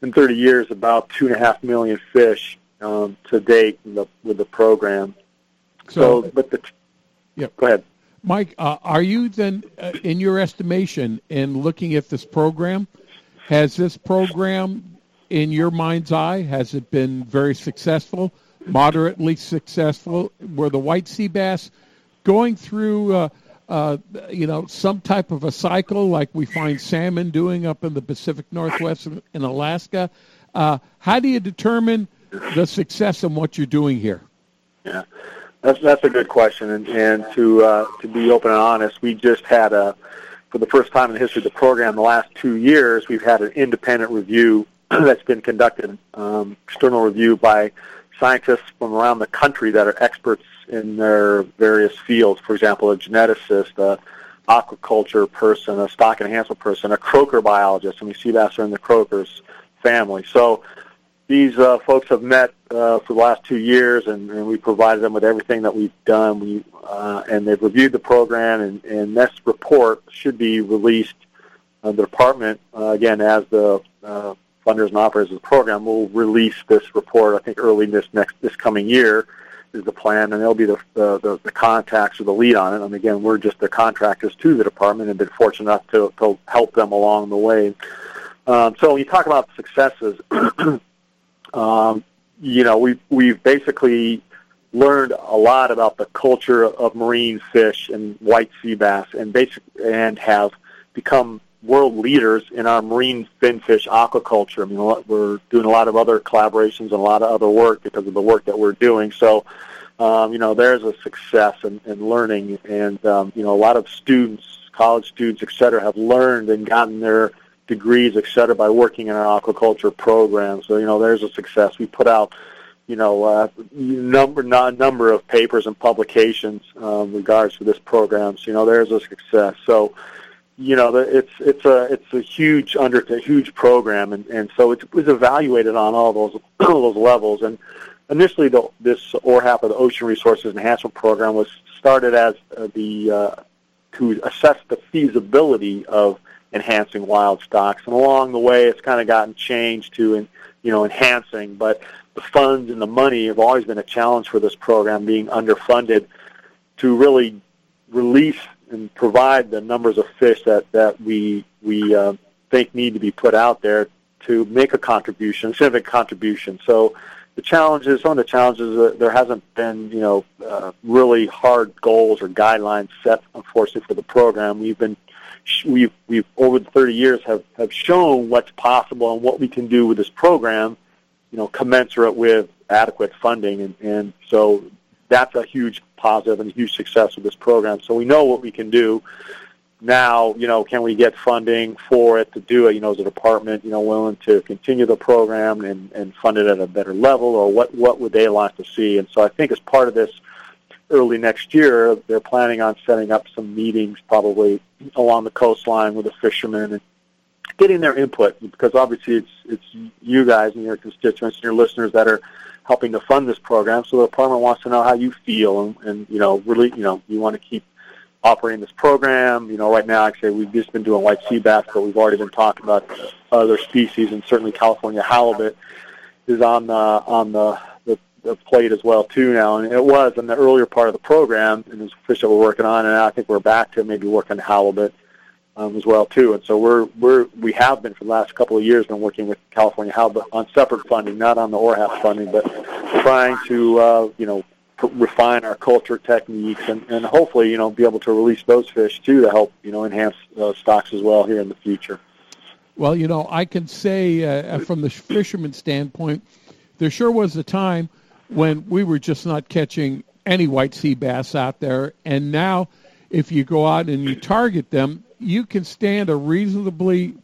in 30 years about two and a half million fish um, to date the, with the program. So, so but the yeah, go ahead, Mike. Uh, are you then, uh, in your estimation, in looking at this program, has this program, in your mind's eye, has it been very successful, moderately successful? Were the white sea bass going through? Uh, uh, you know, some type of a cycle like we find salmon doing up in the Pacific Northwest in Alaska. Uh, how do you determine the success of what you're doing here? Yeah, that's that's a good question, and and to uh, to be open and honest, we just had a for the first time in the history of the program, the last two years, we've had an independent review that's been conducted, um, external review by scientists from around the country that are experts in their various fields. For example, a geneticist, a aquaculture person, a stock enhancement person, a croaker biologist. I mean, sea bass are in the croakers family. So these uh, folks have met uh, for the last two years, and, and we provided them with everything that we've done. We, uh, and they've reviewed the program, and, and this report should be released. Uh, the department, uh, again, as the uh, funders and operators of the program, will release this report. I think early this next this coming year is the plan, and they'll be the, the, the, contacts or the lead on it. And again, we're just the contractors to the department and been fortunate enough to, to help them along the way. Um, so when you talk about successes, um, you know, we've we've basically learned a lot about the culture of marine fish and white sea bass, and basic and have become world leaders in our marine finfish aquaculture. I mean, we're doing a lot of other collaborations and a lot of other work because of the work that we're doing. So, um, you know, there's a success in, in learning, and um, you know, a lot of students, college students, et cetera, have learned and gotten their degrees, et cetera, by working in our aquaculture program. So, you know, there's a success. We put out you know, uh, number not number of papers and publications um, regards to this program. So, you know, there's a success. So, you know, it's it's a it's a huge under a huge program, and and so it was evaluated on all those all those levels. And initially, the, this ORHAP, or the Ocean Resources Enhancement Program, was started as uh, the uh, to assess the feasibility of enhancing wild stocks, and along the way, it's kind of gotten changed to, in, you know, enhancing, but the funds and the money have always been a challenge for this program, being underfunded to really release and provide the numbers of fish that that we we uh, think need to be put out there to make a contribution, significant contribution. So the challenges, some of the challenges, uh, there hasn't been, you know, uh, really hard goals or guidelines set, unfortunately, for the program. We've been, we've, we've over the 30 years have, have shown what's possible and what we can do with this program you know, commensurate with adequate funding. And, and so that's a huge positive and a huge success of this program. So we know what we can do. Now, you know, can we get funding for it to do it? You know, is the department, you know, willing to continue the program and, and fund it at a better level, or what what would they like to see? And so I think as part of this, early next year, they're planning on setting up some meetings, probably along the coastline with the fishermen and getting their input because obviously it's it's you guys and your constituents and your listeners that are helping to fund this program. So the department wants to know how you feel and, and you know really you know you want to keep operating this program. You know right now actually we've just been doing white sea bass, but we've already been talking about other species and certainly California halibut is on the on the the, the plate as well too now. And it was in the earlier part of the program and it's fish that we're working on, and I think we're back to maybe working halibut um, as well too. And so we're we're we have been for the last couple of years been working with California Halibut on separate funding, not on the ORHAP funding, but trying to uh, you know refine our culture techniques and, and hopefully you know be able to release those fish too to help you know enhance uh, stocks as well here in the future. Well, you know, I can say uh, from the fisherman standpoint, there sure was a time when we were just not catching any white sea bass out there, and now if you go out and you target them, you can stand a reasonably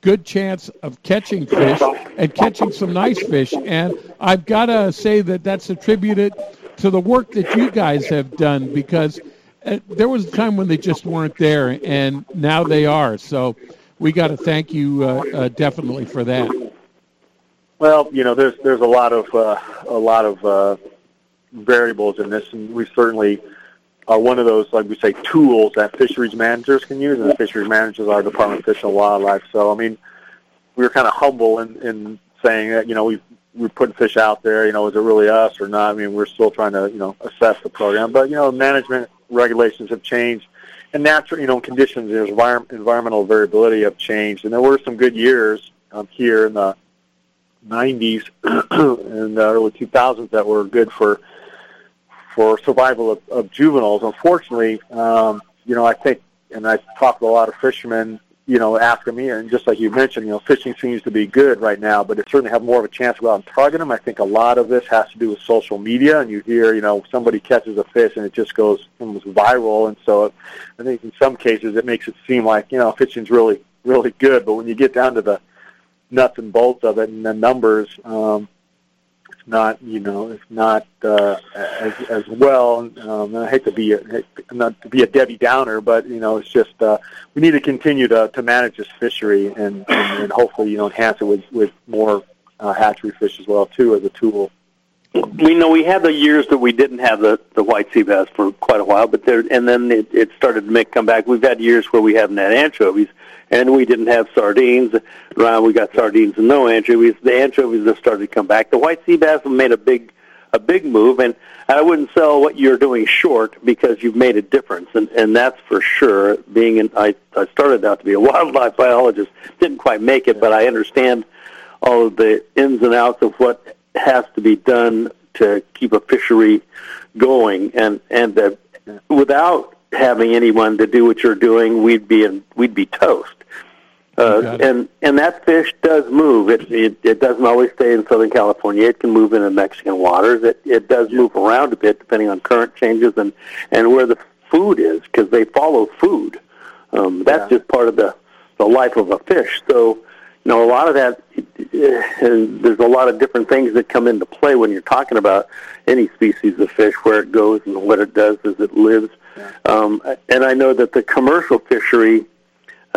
good chance of catching fish and catching some nice fish. And I've got to say that that's attributed to the work that you guys have done because uh, there was a time when they just weren't there, and now they are. So we got to thank you uh, uh, definitely for that. Well, you know, there's there's a lot of uh, a lot of uh, variables in this, and we certainly are one of those, like we say, tools that fisheries managers can use, and the fisheries managers are Department of Fish and Wildlife. So, I mean, we were kind of humble in, in saying that, you know, we we're putting fish out there. You know, is it really us or not? I mean, we're still trying to, you know, assess the program. But you know, management regulations have changed, and natural, you know, conditions, there's environment, environmental variability have changed, and there were some good years um, here in the 90s and the early 2000s that were good for for survival of, of juveniles. Unfortunately, um, you know, I think, and I talked to a lot of fishermen, you know, asking me, and just like you mentioned, you know, fishing seems to be good right now, but it certainly have more of a chance to go out and target them. I think a lot of this has to do with social media, and you hear, you know, somebody catches a fish and it just goes almost viral, and so I think in some cases it makes it seem like, you know, fishing's really, really good, but when you get down to the nuts and bolts of it and the numbers, um, not you know it's not uh, as as well. Um, and I hate to be a, not to be a Debbie Downer, but you know it's just uh, we need to continue to to manage this fishery and and, and hopefully you know enhance it with with more uh, hatchery fish as well too as a tool. We know we had the years that we didn't have the the white sea bass for quite a while, but there and then it, it started to make come back. We've had years where we haven't had anchovies, and we didn't have sardines. Around we got sardines and no anchovies. The anchovies have started to come back. The white sea bass made a big a big move, and I wouldn't sell what you're doing short because you've made a difference, and and that's for sure. Being in, I I started out to be a wildlife biologist, didn't quite make it, but I understand all of the ins and outs of what has to be done to keep a fishery going, and and uh, without having anyone to do what you're doing, we'd be in, we'd be toast. Uh, and and that fish does move. It, it it doesn't always stay in Southern California. It can move into Mexican waters. It it does move around a bit depending on current changes and and where the food is because they follow food. Um, that's just part of the the life of a fish. So you know a lot of that. And there's a lot of different things that come into play when you're talking about any species of fish, where it goes and what it does as it lives. Um, and I know that the commercial fishery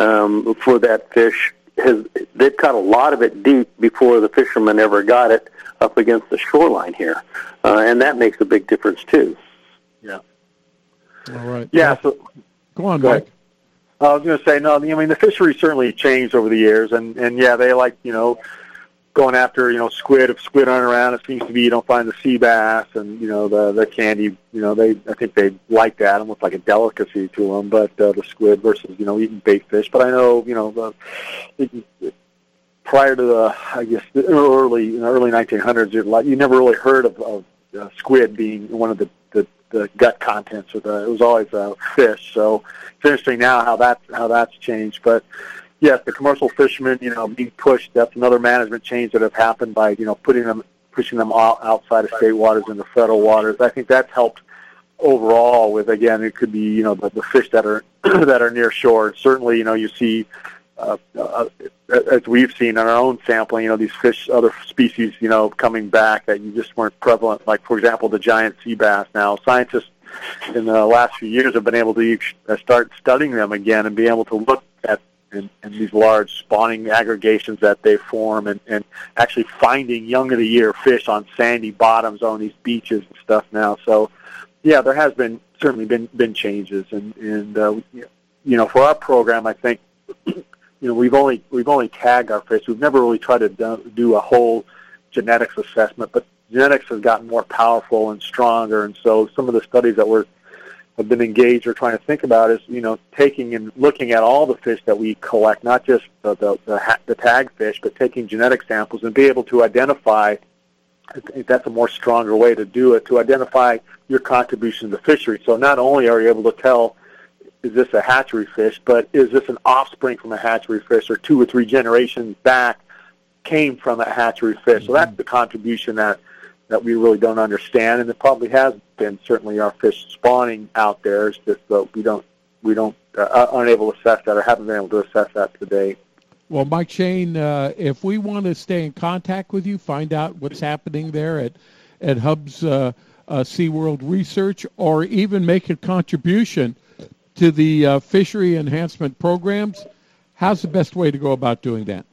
um, for that fish has they've caught a lot of it deep before the fishermen ever got it up against the shoreline here, uh, and that makes a big difference too. Yeah. All right. Yeah. So go on, Go Mike. ahead. I was going to say no. I mean, the fishery certainly changed over the years, and and yeah, they like you know going after you know squid. If squid aren't around, it seems to be you don't find the sea bass and you know the the candy. You know they I think they like that almost like a delicacy to them. But uh, the squid versus you know eating bait fish. But I know you know the. It, prior to the, I guess, the early in the early 1900s, you you never really heard of, of uh, squid being one of the, the, the gut contents. Of the, it was always uh, fish. So it's interesting now how that how that's changed. But yes, the commercial fishermen, you know, being pushed. That's another management change that have happened by you know putting them pushing them out, outside of state waters into federal waters. I think that's helped overall. With again, it could be you know the, the fish that are that are near shore. Certainly, you know, you see. Uh, uh, as we've seen in our own sampling, you know, these fish, other species, you know, coming back that you just weren't prevalent. Like, for example, the giant sea bass. Now, scientists in the last few years have been able to uh, start studying them again and be able to look in, in these large spawning aggregations that they form and, and actually finding young of the year fish on sandy bottoms on these beaches and stuff now. So, yeah, there has been certainly been been changes, and and uh, you know, for our program, I think you know we've only we've only tagged our fish. We've never really tried to do, do a whole genetics assessment, but genetics has gotten more powerful and stronger, and so some of the studies that we're have been engaged or trying to think about is you know taking and looking at all the fish that we collect, not just the the, the, the tag fish, but taking genetic samples and be able to identify. I think that's a more stronger way to do it to identify your contribution to the fishery. So not only are you able to tell is this a hatchery fish, but is this an offspring from a hatchery fish or two or three generations back came from a hatchery fish? So mm-hmm. that's the contribution that that we really don't understand, and it probably has been certainly our fish spawning out there. It's just that we don't we don't uh, aren't to assess that or haven't been able to assess that to date. Well, Mike Shane, uh, if we want to stay in contact with you, find out what's happening there at at Hubbs uh, uh, SeaWorld Research, or even make a contribution to the uh, fishery enhancement programs, how's the best way to go about doing that?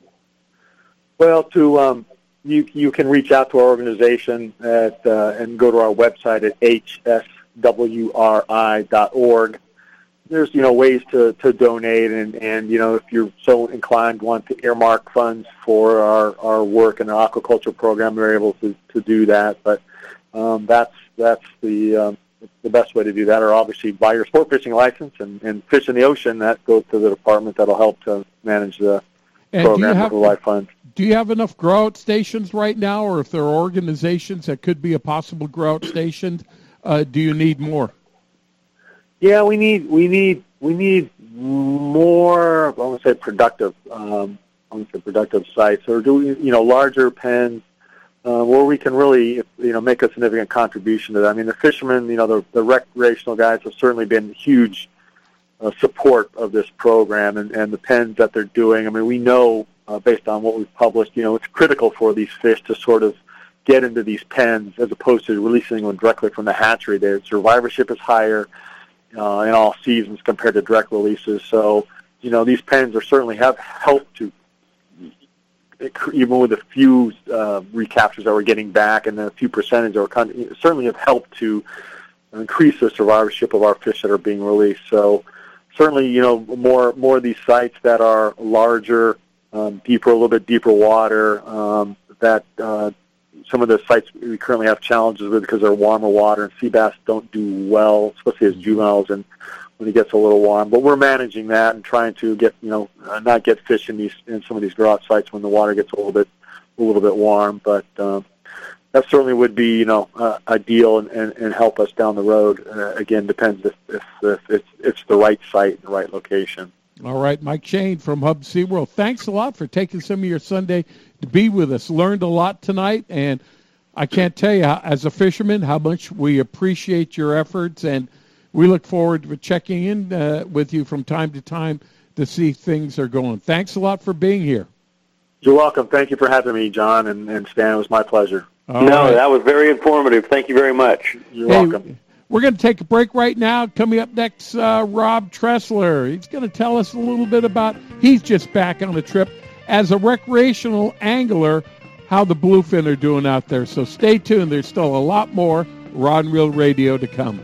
Well, to um, you you can reach out to our organization at uh, and go to our website at hswri.org. There's you know ways to, to donate and, and you know if you're so inclined want to earmark funds for our, our work in the aquaculture program, we're able to, to do that. But um, that's that's the um, the best way to do that, or obviously buy your sport fishing license and, and fish in the ocean. That goes to the department that'll help to manage the And program with the life fund. Do you have enough grow stations right now, or if there are organizations that could be a possible grow station, uh, do you need more? Yeah, we need we need we need more. I want to say productive. Um, I want to say productive sites, or do we, you know larger pens uh, where we can really you know make a significant contribution to that. I mean, the fishermen, you know, the the recreational guys have certainly been huge uh, support of this program and, and the pens that they're doing. I mean, we know uh, based on what we've published, you know, it's critical for these fish to sort of get into these pens as opposed to releasing them directly from the hatchery. Their survivorship is higher uh, in all seasons compared to direct releases. So, you know, these pens are certainly have helped to, even with a few uh, recaptures that we're getting back and a few percentage that con- certainly have helped to increase the survivorship of our fish that are being released. So, certainly, you know, more more of these sites that are larger, um, deeper, a little bit deeper water. Um, that uh, some of the sites we currently have challenges with because they're warmer water, and sea bass don't do well, especially as juveniles and when it gets a little warm. But we're managing that and trying to get you know uh, not get fish in these in some of these grow out sites when the water gets a little bit a little bit warm. But um, that certainly would be you know uh, ideal and, and, and help us down the road. Uh, again, depends if, if, if it's it's the right site, and the right location. All right, Mike Shane from Hubbs SeaWorld. Thanks a lot for taking some of your Sunday to be with us. Learned a lot tonight, and I can't tell you, as a fisherman, how much we appreciate your efforts, and we look forward to checking in uh, with you from time to time to see things are going. Thanks a lot for being here. You're welcome. Thank you for having me, John and, and Stan. It was my pleasure. All no, right. that was very informative. Thank you very much. You're hey, welcome. We're going to take a break right now. Coming up next, uh, Rob Tressler. He's going to tell us a little bit about, he's just back on a trip as a recreational angler, how the bluefin are doing out there. So stay tuned. There's still a lot more Rod and Reel Radio to come.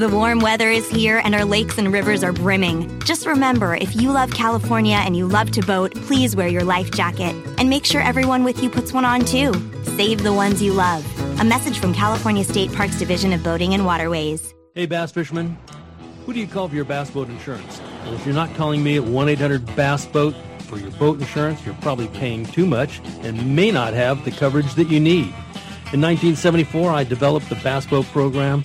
The warm weather is here and our lakes and rivers are brimming. Just remember, if you love California and you love to boat, please wear your life jacket. And make sure everyone with you puts one on too. Save the ones you love. A message from California State Parks Division of Boating and Waterways. Hey, bass fishermen. Who do you call for your bass boat insurance? Well, if you're not calling me at 1-800-BASS-BOAT for your boat insurance, you're probably paying too much and may not have the coverage that you need. In 1974, I developed the Bass Boat program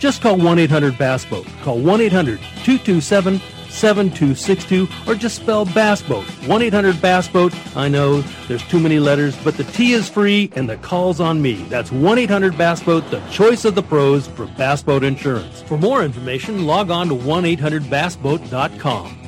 Just call 1-800 Boat. Call 1-800-227-7262 or just spell Bass Boat. 1-800 Boat. I know there's too many letters, but the T is free and the call's on me. That's 1-800 Boat, the choice of the pros for bass boat insurance. For more information, log on to 1-800bassboat.com.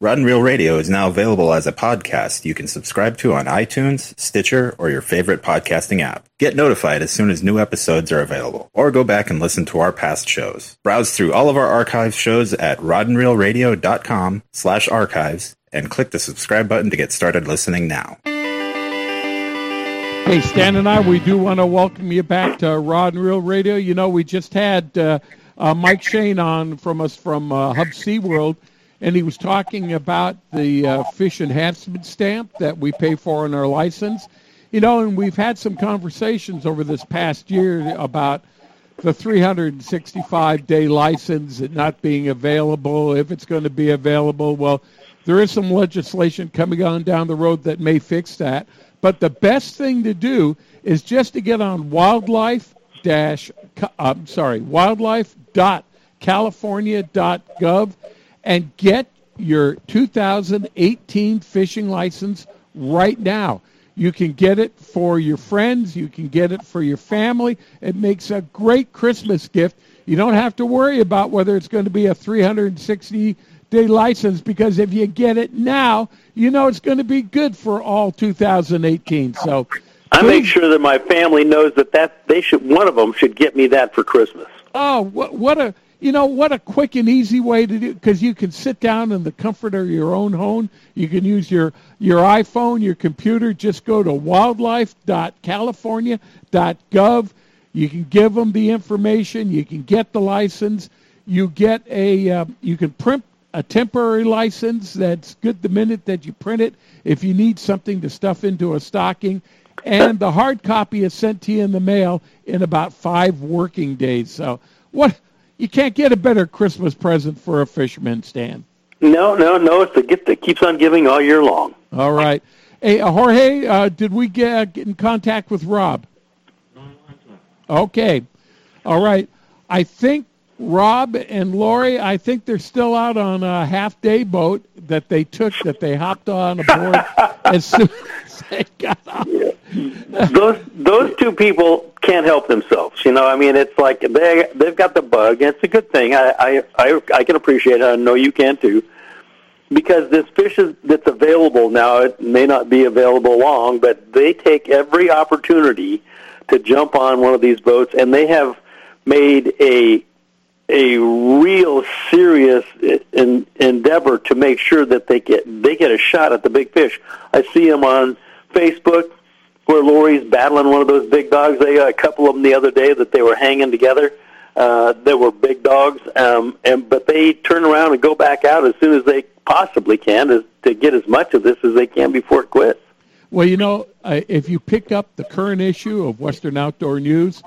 Rod and Radio is now available as a podcast you can subscribe to on iTunes, Stitcher, or your favorite podcasting app. Get notified as soon as new episodes are available, or go back and listen to our past shows. Browse through all of our archive shows at rodandreelradio.com slash archives and click the subscribe button to get started listening now. Hey, Stan and I, we do want to welcome you back to Rod and Reel Radio. You know, we just had uh, uh, Mike Shane on from us from uh, Hubbs SeaWorld and he was talking about the uh, fish enhancement stamp that we pay for in our license. You know, and we've had some conversations over this past year about the 365 day license not being available, if it's going to be available. Well, there is some legislation coming on down the road that may fix that. But the best thing to do is just to get on wildlife dash, I'm sorry, wildlife.california.gov and get your 2018 fishing license right now. You can get it for your friends. You can get it for your family. It makes a great Christmas gift. You don't have to worry about whether it's going to be a 360 day license because if you get it now, you know it's going to be good for all 2018. So I make sure that my family knows that that they should one of them should get me that for Christmas. Oh, what what a you know what a quick and easy way to do because you can sit down in the comfort of your own home. You can use your your iphone your computer. Just go to wildlife.california.gov you can give them the information. You can get the license. You get a uh, you can print a temporary license that's good the minute that you print it if you need something to stuff into a stocking. And the hard copy is sent to you in the mail in about five working days. So what you can't get a better Christmas present for a fisherman, Stan. No, no, no. It's the gift that keeps on giving all year long. All right. Hey, uh, Jorge, uh, did we get, get in contact with Rob? Okay. All right. I think Rob and Lori, I think they're still out on a half day boat that they took that they hopped on aboard as soon off. those those two people can't help themselves. You know, I mean, it's like they they've got the bug. And it's a good thing. I I I, I can appreciate it. I know you can too, because this fish is that's available now. It may not be available long, but they take every opportunity to jump on one of these boats, and they have made a a real serious in, endeavor to make sure that they get they get a shot at the big fish. I see them on Facebook where Lori's battling one of those big dogs. They got a couple of them the other day that they were hanging together. Uh, they were big dogs, um, and but they turn around and go back out as soon as they possibly can as, to get as much of this as they can before it quits. Well, you know, uh, if you pick up the current issue of Western Outdoor News,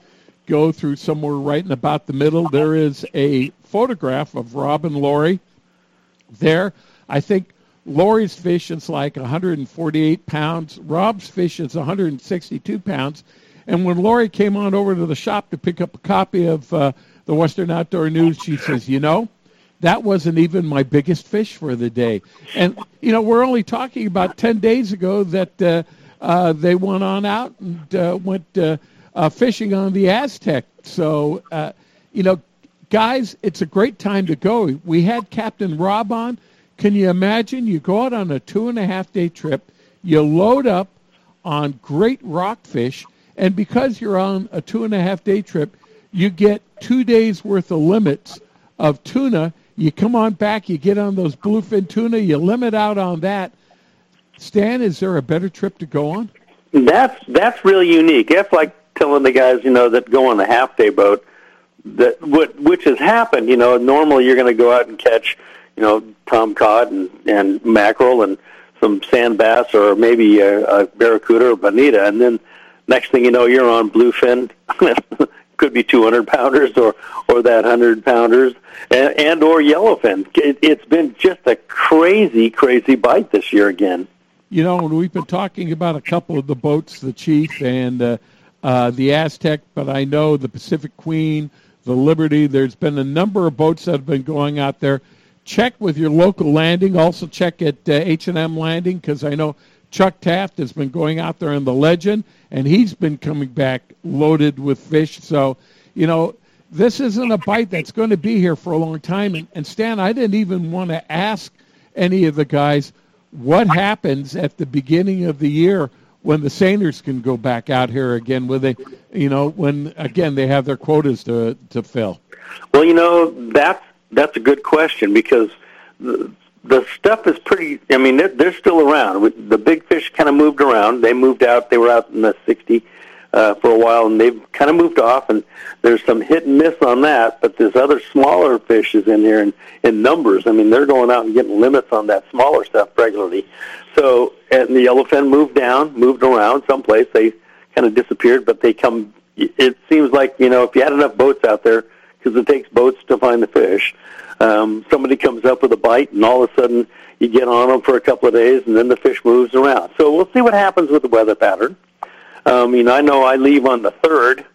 go through somewhere right in about the middle, there is a photograph of Rob and Lori there. I think Lori's fish is like 148 pounds. Rob's fish is 162 pounds. And when Lori came on over to the shop to pick up a copy of uh, the Western Outdoor News, she says, you know, that wasn't even my biggest fish for the day. And, you know, we're only talking about 10 days ago that uh, uh, they went on out and uh, went uh, uh, fishing on the Aztec. So, you know, guys, it's a great time to go. We had Captain Rob on. Can you imagine? You go out on a two and a half day trip, you load up on great rockfish, and because you're on a two and a half day trip, you get two days worth of limits of tuna. You come on back, you get on those bluefin tuna, you limit out on that. Stan, is there a better trip to go on? That's that's really unique. That's like telling the guys, you know, that go on the half day boat that what which has happened. You know, normally you're going to go out and catch, you know, tom cod and and mackerel and some sand bass or maybe a, a barracuda or bonita, and then next thing you know, you're on bluefin. Could be 200 pounders or or that 100 pounders and, and or yellowfin. It, it's been just a crazy, crazy bite this year again. You know, we've been talking about a couple of the boats, the Chief and uh, uh, the Aztec, but I know the Pacific Queen, the Liberty. There's been a number of boats that have been going out there. Check with your local landing. Also check at uh, H&M Landing because I know Chuck Taft has been going out there in the Legend, and he's been coming back loaded with fish. So, you know, this isn't a bite that's going to be here for a long time. And, and Stan, I didn't even want to ask any of the guys what happens at the beginning of the year when the seiners can go back out here again when they you know when again they have their quotas to to fill well you know that's that's a good question because the, the stuff is pretty i mean they're, they're still around the big fish kind of moved around they moved out they were out in the 60 uh, for a while, and they've kind of moved off. And there's some hit and miss on that, but there's other smaller fishes in here in, in numbers. I mean, they're going out and getting limits on that smaller stuff regularly. So, and the yellowfin moved down, moved around someplace. They kind of disappeared, but they come. It seems like you know if you had enough boats out there, because it takes boats to find the fish. Um, somebody comes up with a bite, and all of a sudden you get on them for a couple of days, and then the fish moves around. So we'll see what happens with the weather pattern. I mean, I know I leave on the third.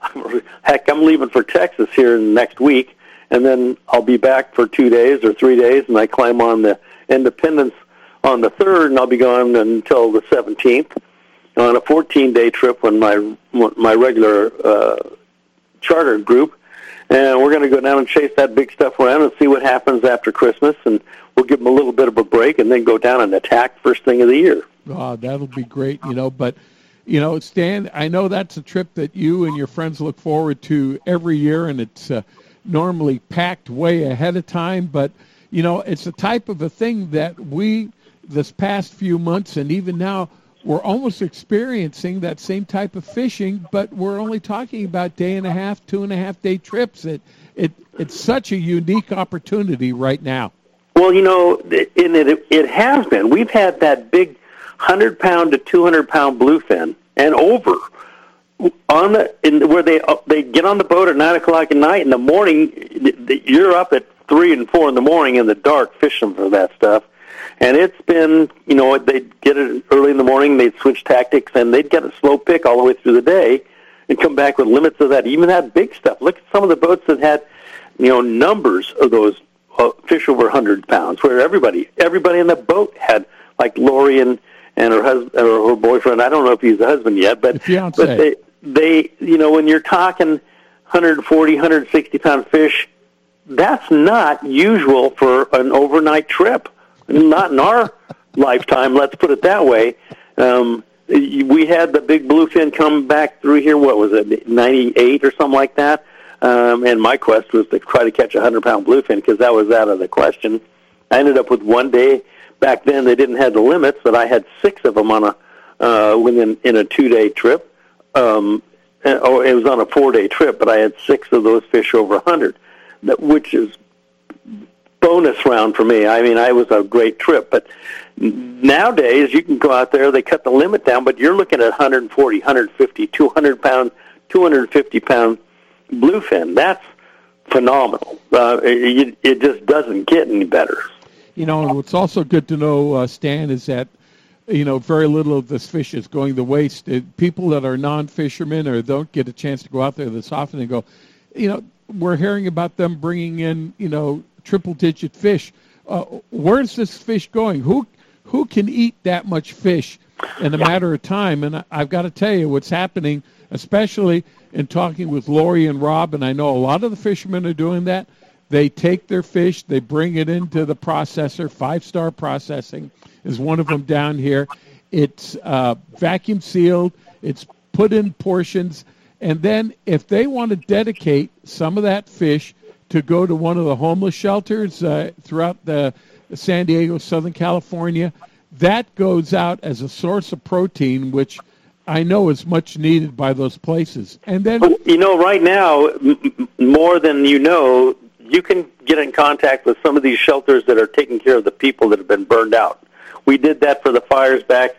Heck, I'm leaving for Texas here next week, and then I'll be back for two days or three days, and I climb on the Independence on the third, and I'll be gone until the 17th on a 14-day trip when my my regular uh, charter group, and we're going to go down and chase that big stuff around and see what happens after Christmas, and we'll give them a little bit of a break, and then go down and attack first thing of the year. Oh, that'll be great, you know, but you know, Stan, I know that's a trip that you and your friends look forward to every year, and it's uh, normally packed way ahead of time. But you know, it's the type of a thing that we, this past few months, and even now, we're almost experiencing that same type of fishing, but we're only talking about day and a half, two and a half day trips. It, it, it's such a unique opportunity right now. Well, you know, it, it, it has been. We've had that big 100 pound to 200 pound bluefin and over on the in where they uh, they get on the boat at nine o'clock at night in the morning you're up at three and four in the morning in the dark fishing for that stuff and it's been you know they'd get it early in the morning they'd switch tactics and they'd get a slow pick all the way through the day and come back with limits of that. Even that big stuff. Look at some of the boats that had, you know, numbers of those uh, fish over 100 pounds, where everybody, everybody in the boat had, like Lori and and her husband or her boyfriend. I don't know if he's a husband yet, but but they they you know when you're talking 140, 160 pound fish, that's not usual for an overnight trip. Not in our lifetime. Let's put it that way. Um, we had the big bluefin come back through here. What was it, '98 or something like that? Um, and my quest was to try to catch a hundred pound bluefin because that was out of the question. I ended up with one day. Back then, they didn't have the limits, but I had six of them on a uh, within in a two day trip. Um, and, oh, it was on a four day trip, but I had six of those fish over a hundred, which is bonus round for me. I mean, I was a great trip, but nowadays you can go out there. They cut the limit down, but you're looking at 140, 150, 200 pound, 250 pound bluefin. That's phenomenal. Uh, it, it just doesn't get any better. You know, what's also good to know, uh, Stan, is that you know very little of this fish is going to waste. Uh, people that are non-fishermen or don't get a chance to go out there this often and go, you know, we're hearing about them bringing in you know triple-digit fish. Uh, where's this fish going? Who who can eat that much fish in a matter of time? And I, I've got to tell you, what's happening, especially in talking with Lori and Rob, and I know a lot of the fishermen are doing that. They take their fish, they bring it into the processor. Five Star Processing is one of them down here. It's uh, vacuum sealed. It's put in portions, and then if they want to dedicate some of that fish to go to one of the homeless shelters uh, throughout the San Diego, Southern California, that goes out as a source of protein, which I know is much needed by those places. And then You know, right now, m- more than you know, you can get in contact with some of these shelters that are taking care of the people that have been burned out. We did that for the fires back,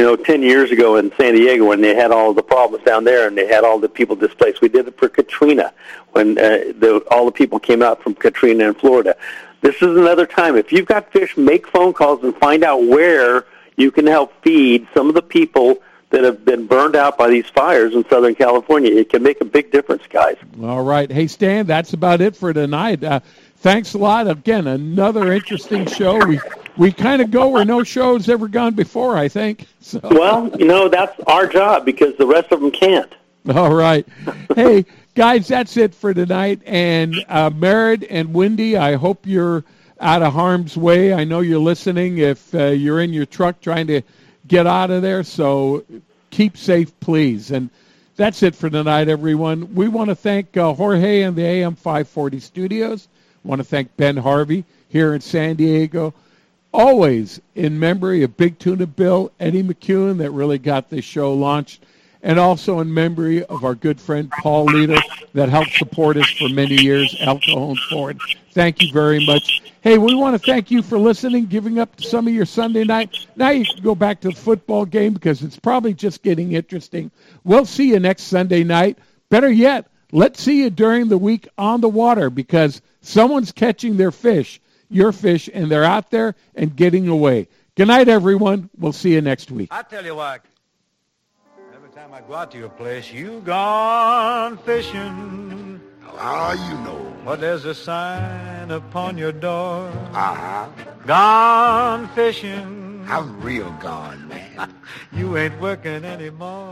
you know, 10 years ago in San Diego when they had all the problems down there and they had all the people displaced. We did it for Katrina when uh, the, all the people came out from Katrina in Florida. This is another time. If you've got fish, make phone calls and find out where you can help feed some of the people that have been burned out by these fires in Southern California. It can make a big difference, guys. All right. Hey, Stan, that's about it for tonight. Uh, thanks a lot. Again, another interesting show. We we kind of go where no show's ever gone before, I think. So. Well, you know, that's our job because the rest of them can't. All right. Hey, guys, that's it for tonight. And uh, Merritt and Wendy, I hope you're out of harm's way. I know you're listening if uh, you're in your truck trying to get out of there. So keep safe, please. And that's it for tonight, everyone. We want to thank uh, Jorge and the AM 540 studios. Want to thank Ben Harvey here in San Diego. Always in memory of Big Tuna Bill, Eddie McEwen, that really got this show launched and also in memory of our good friend Paul Leader that helped support us for many years, El Cajon Ford. Thank you very much. Hey, we want to thank you for listening, giving up some of your Sunday night. Now you can go back to the football game because it's probably just getting interesting. We'll see you next Sunday night. Better yet, let's see you during the week on the water because someone's catching their fish, your fish, and they're out there and getting away. Good night, everyone. We'll see you next week. I tell you what, every time I go out to your place, you gone fishing. How you know? But there's a sign upon your door. Uh-huh. Gone fishing. I'm real gone, man. You ain't working anymore.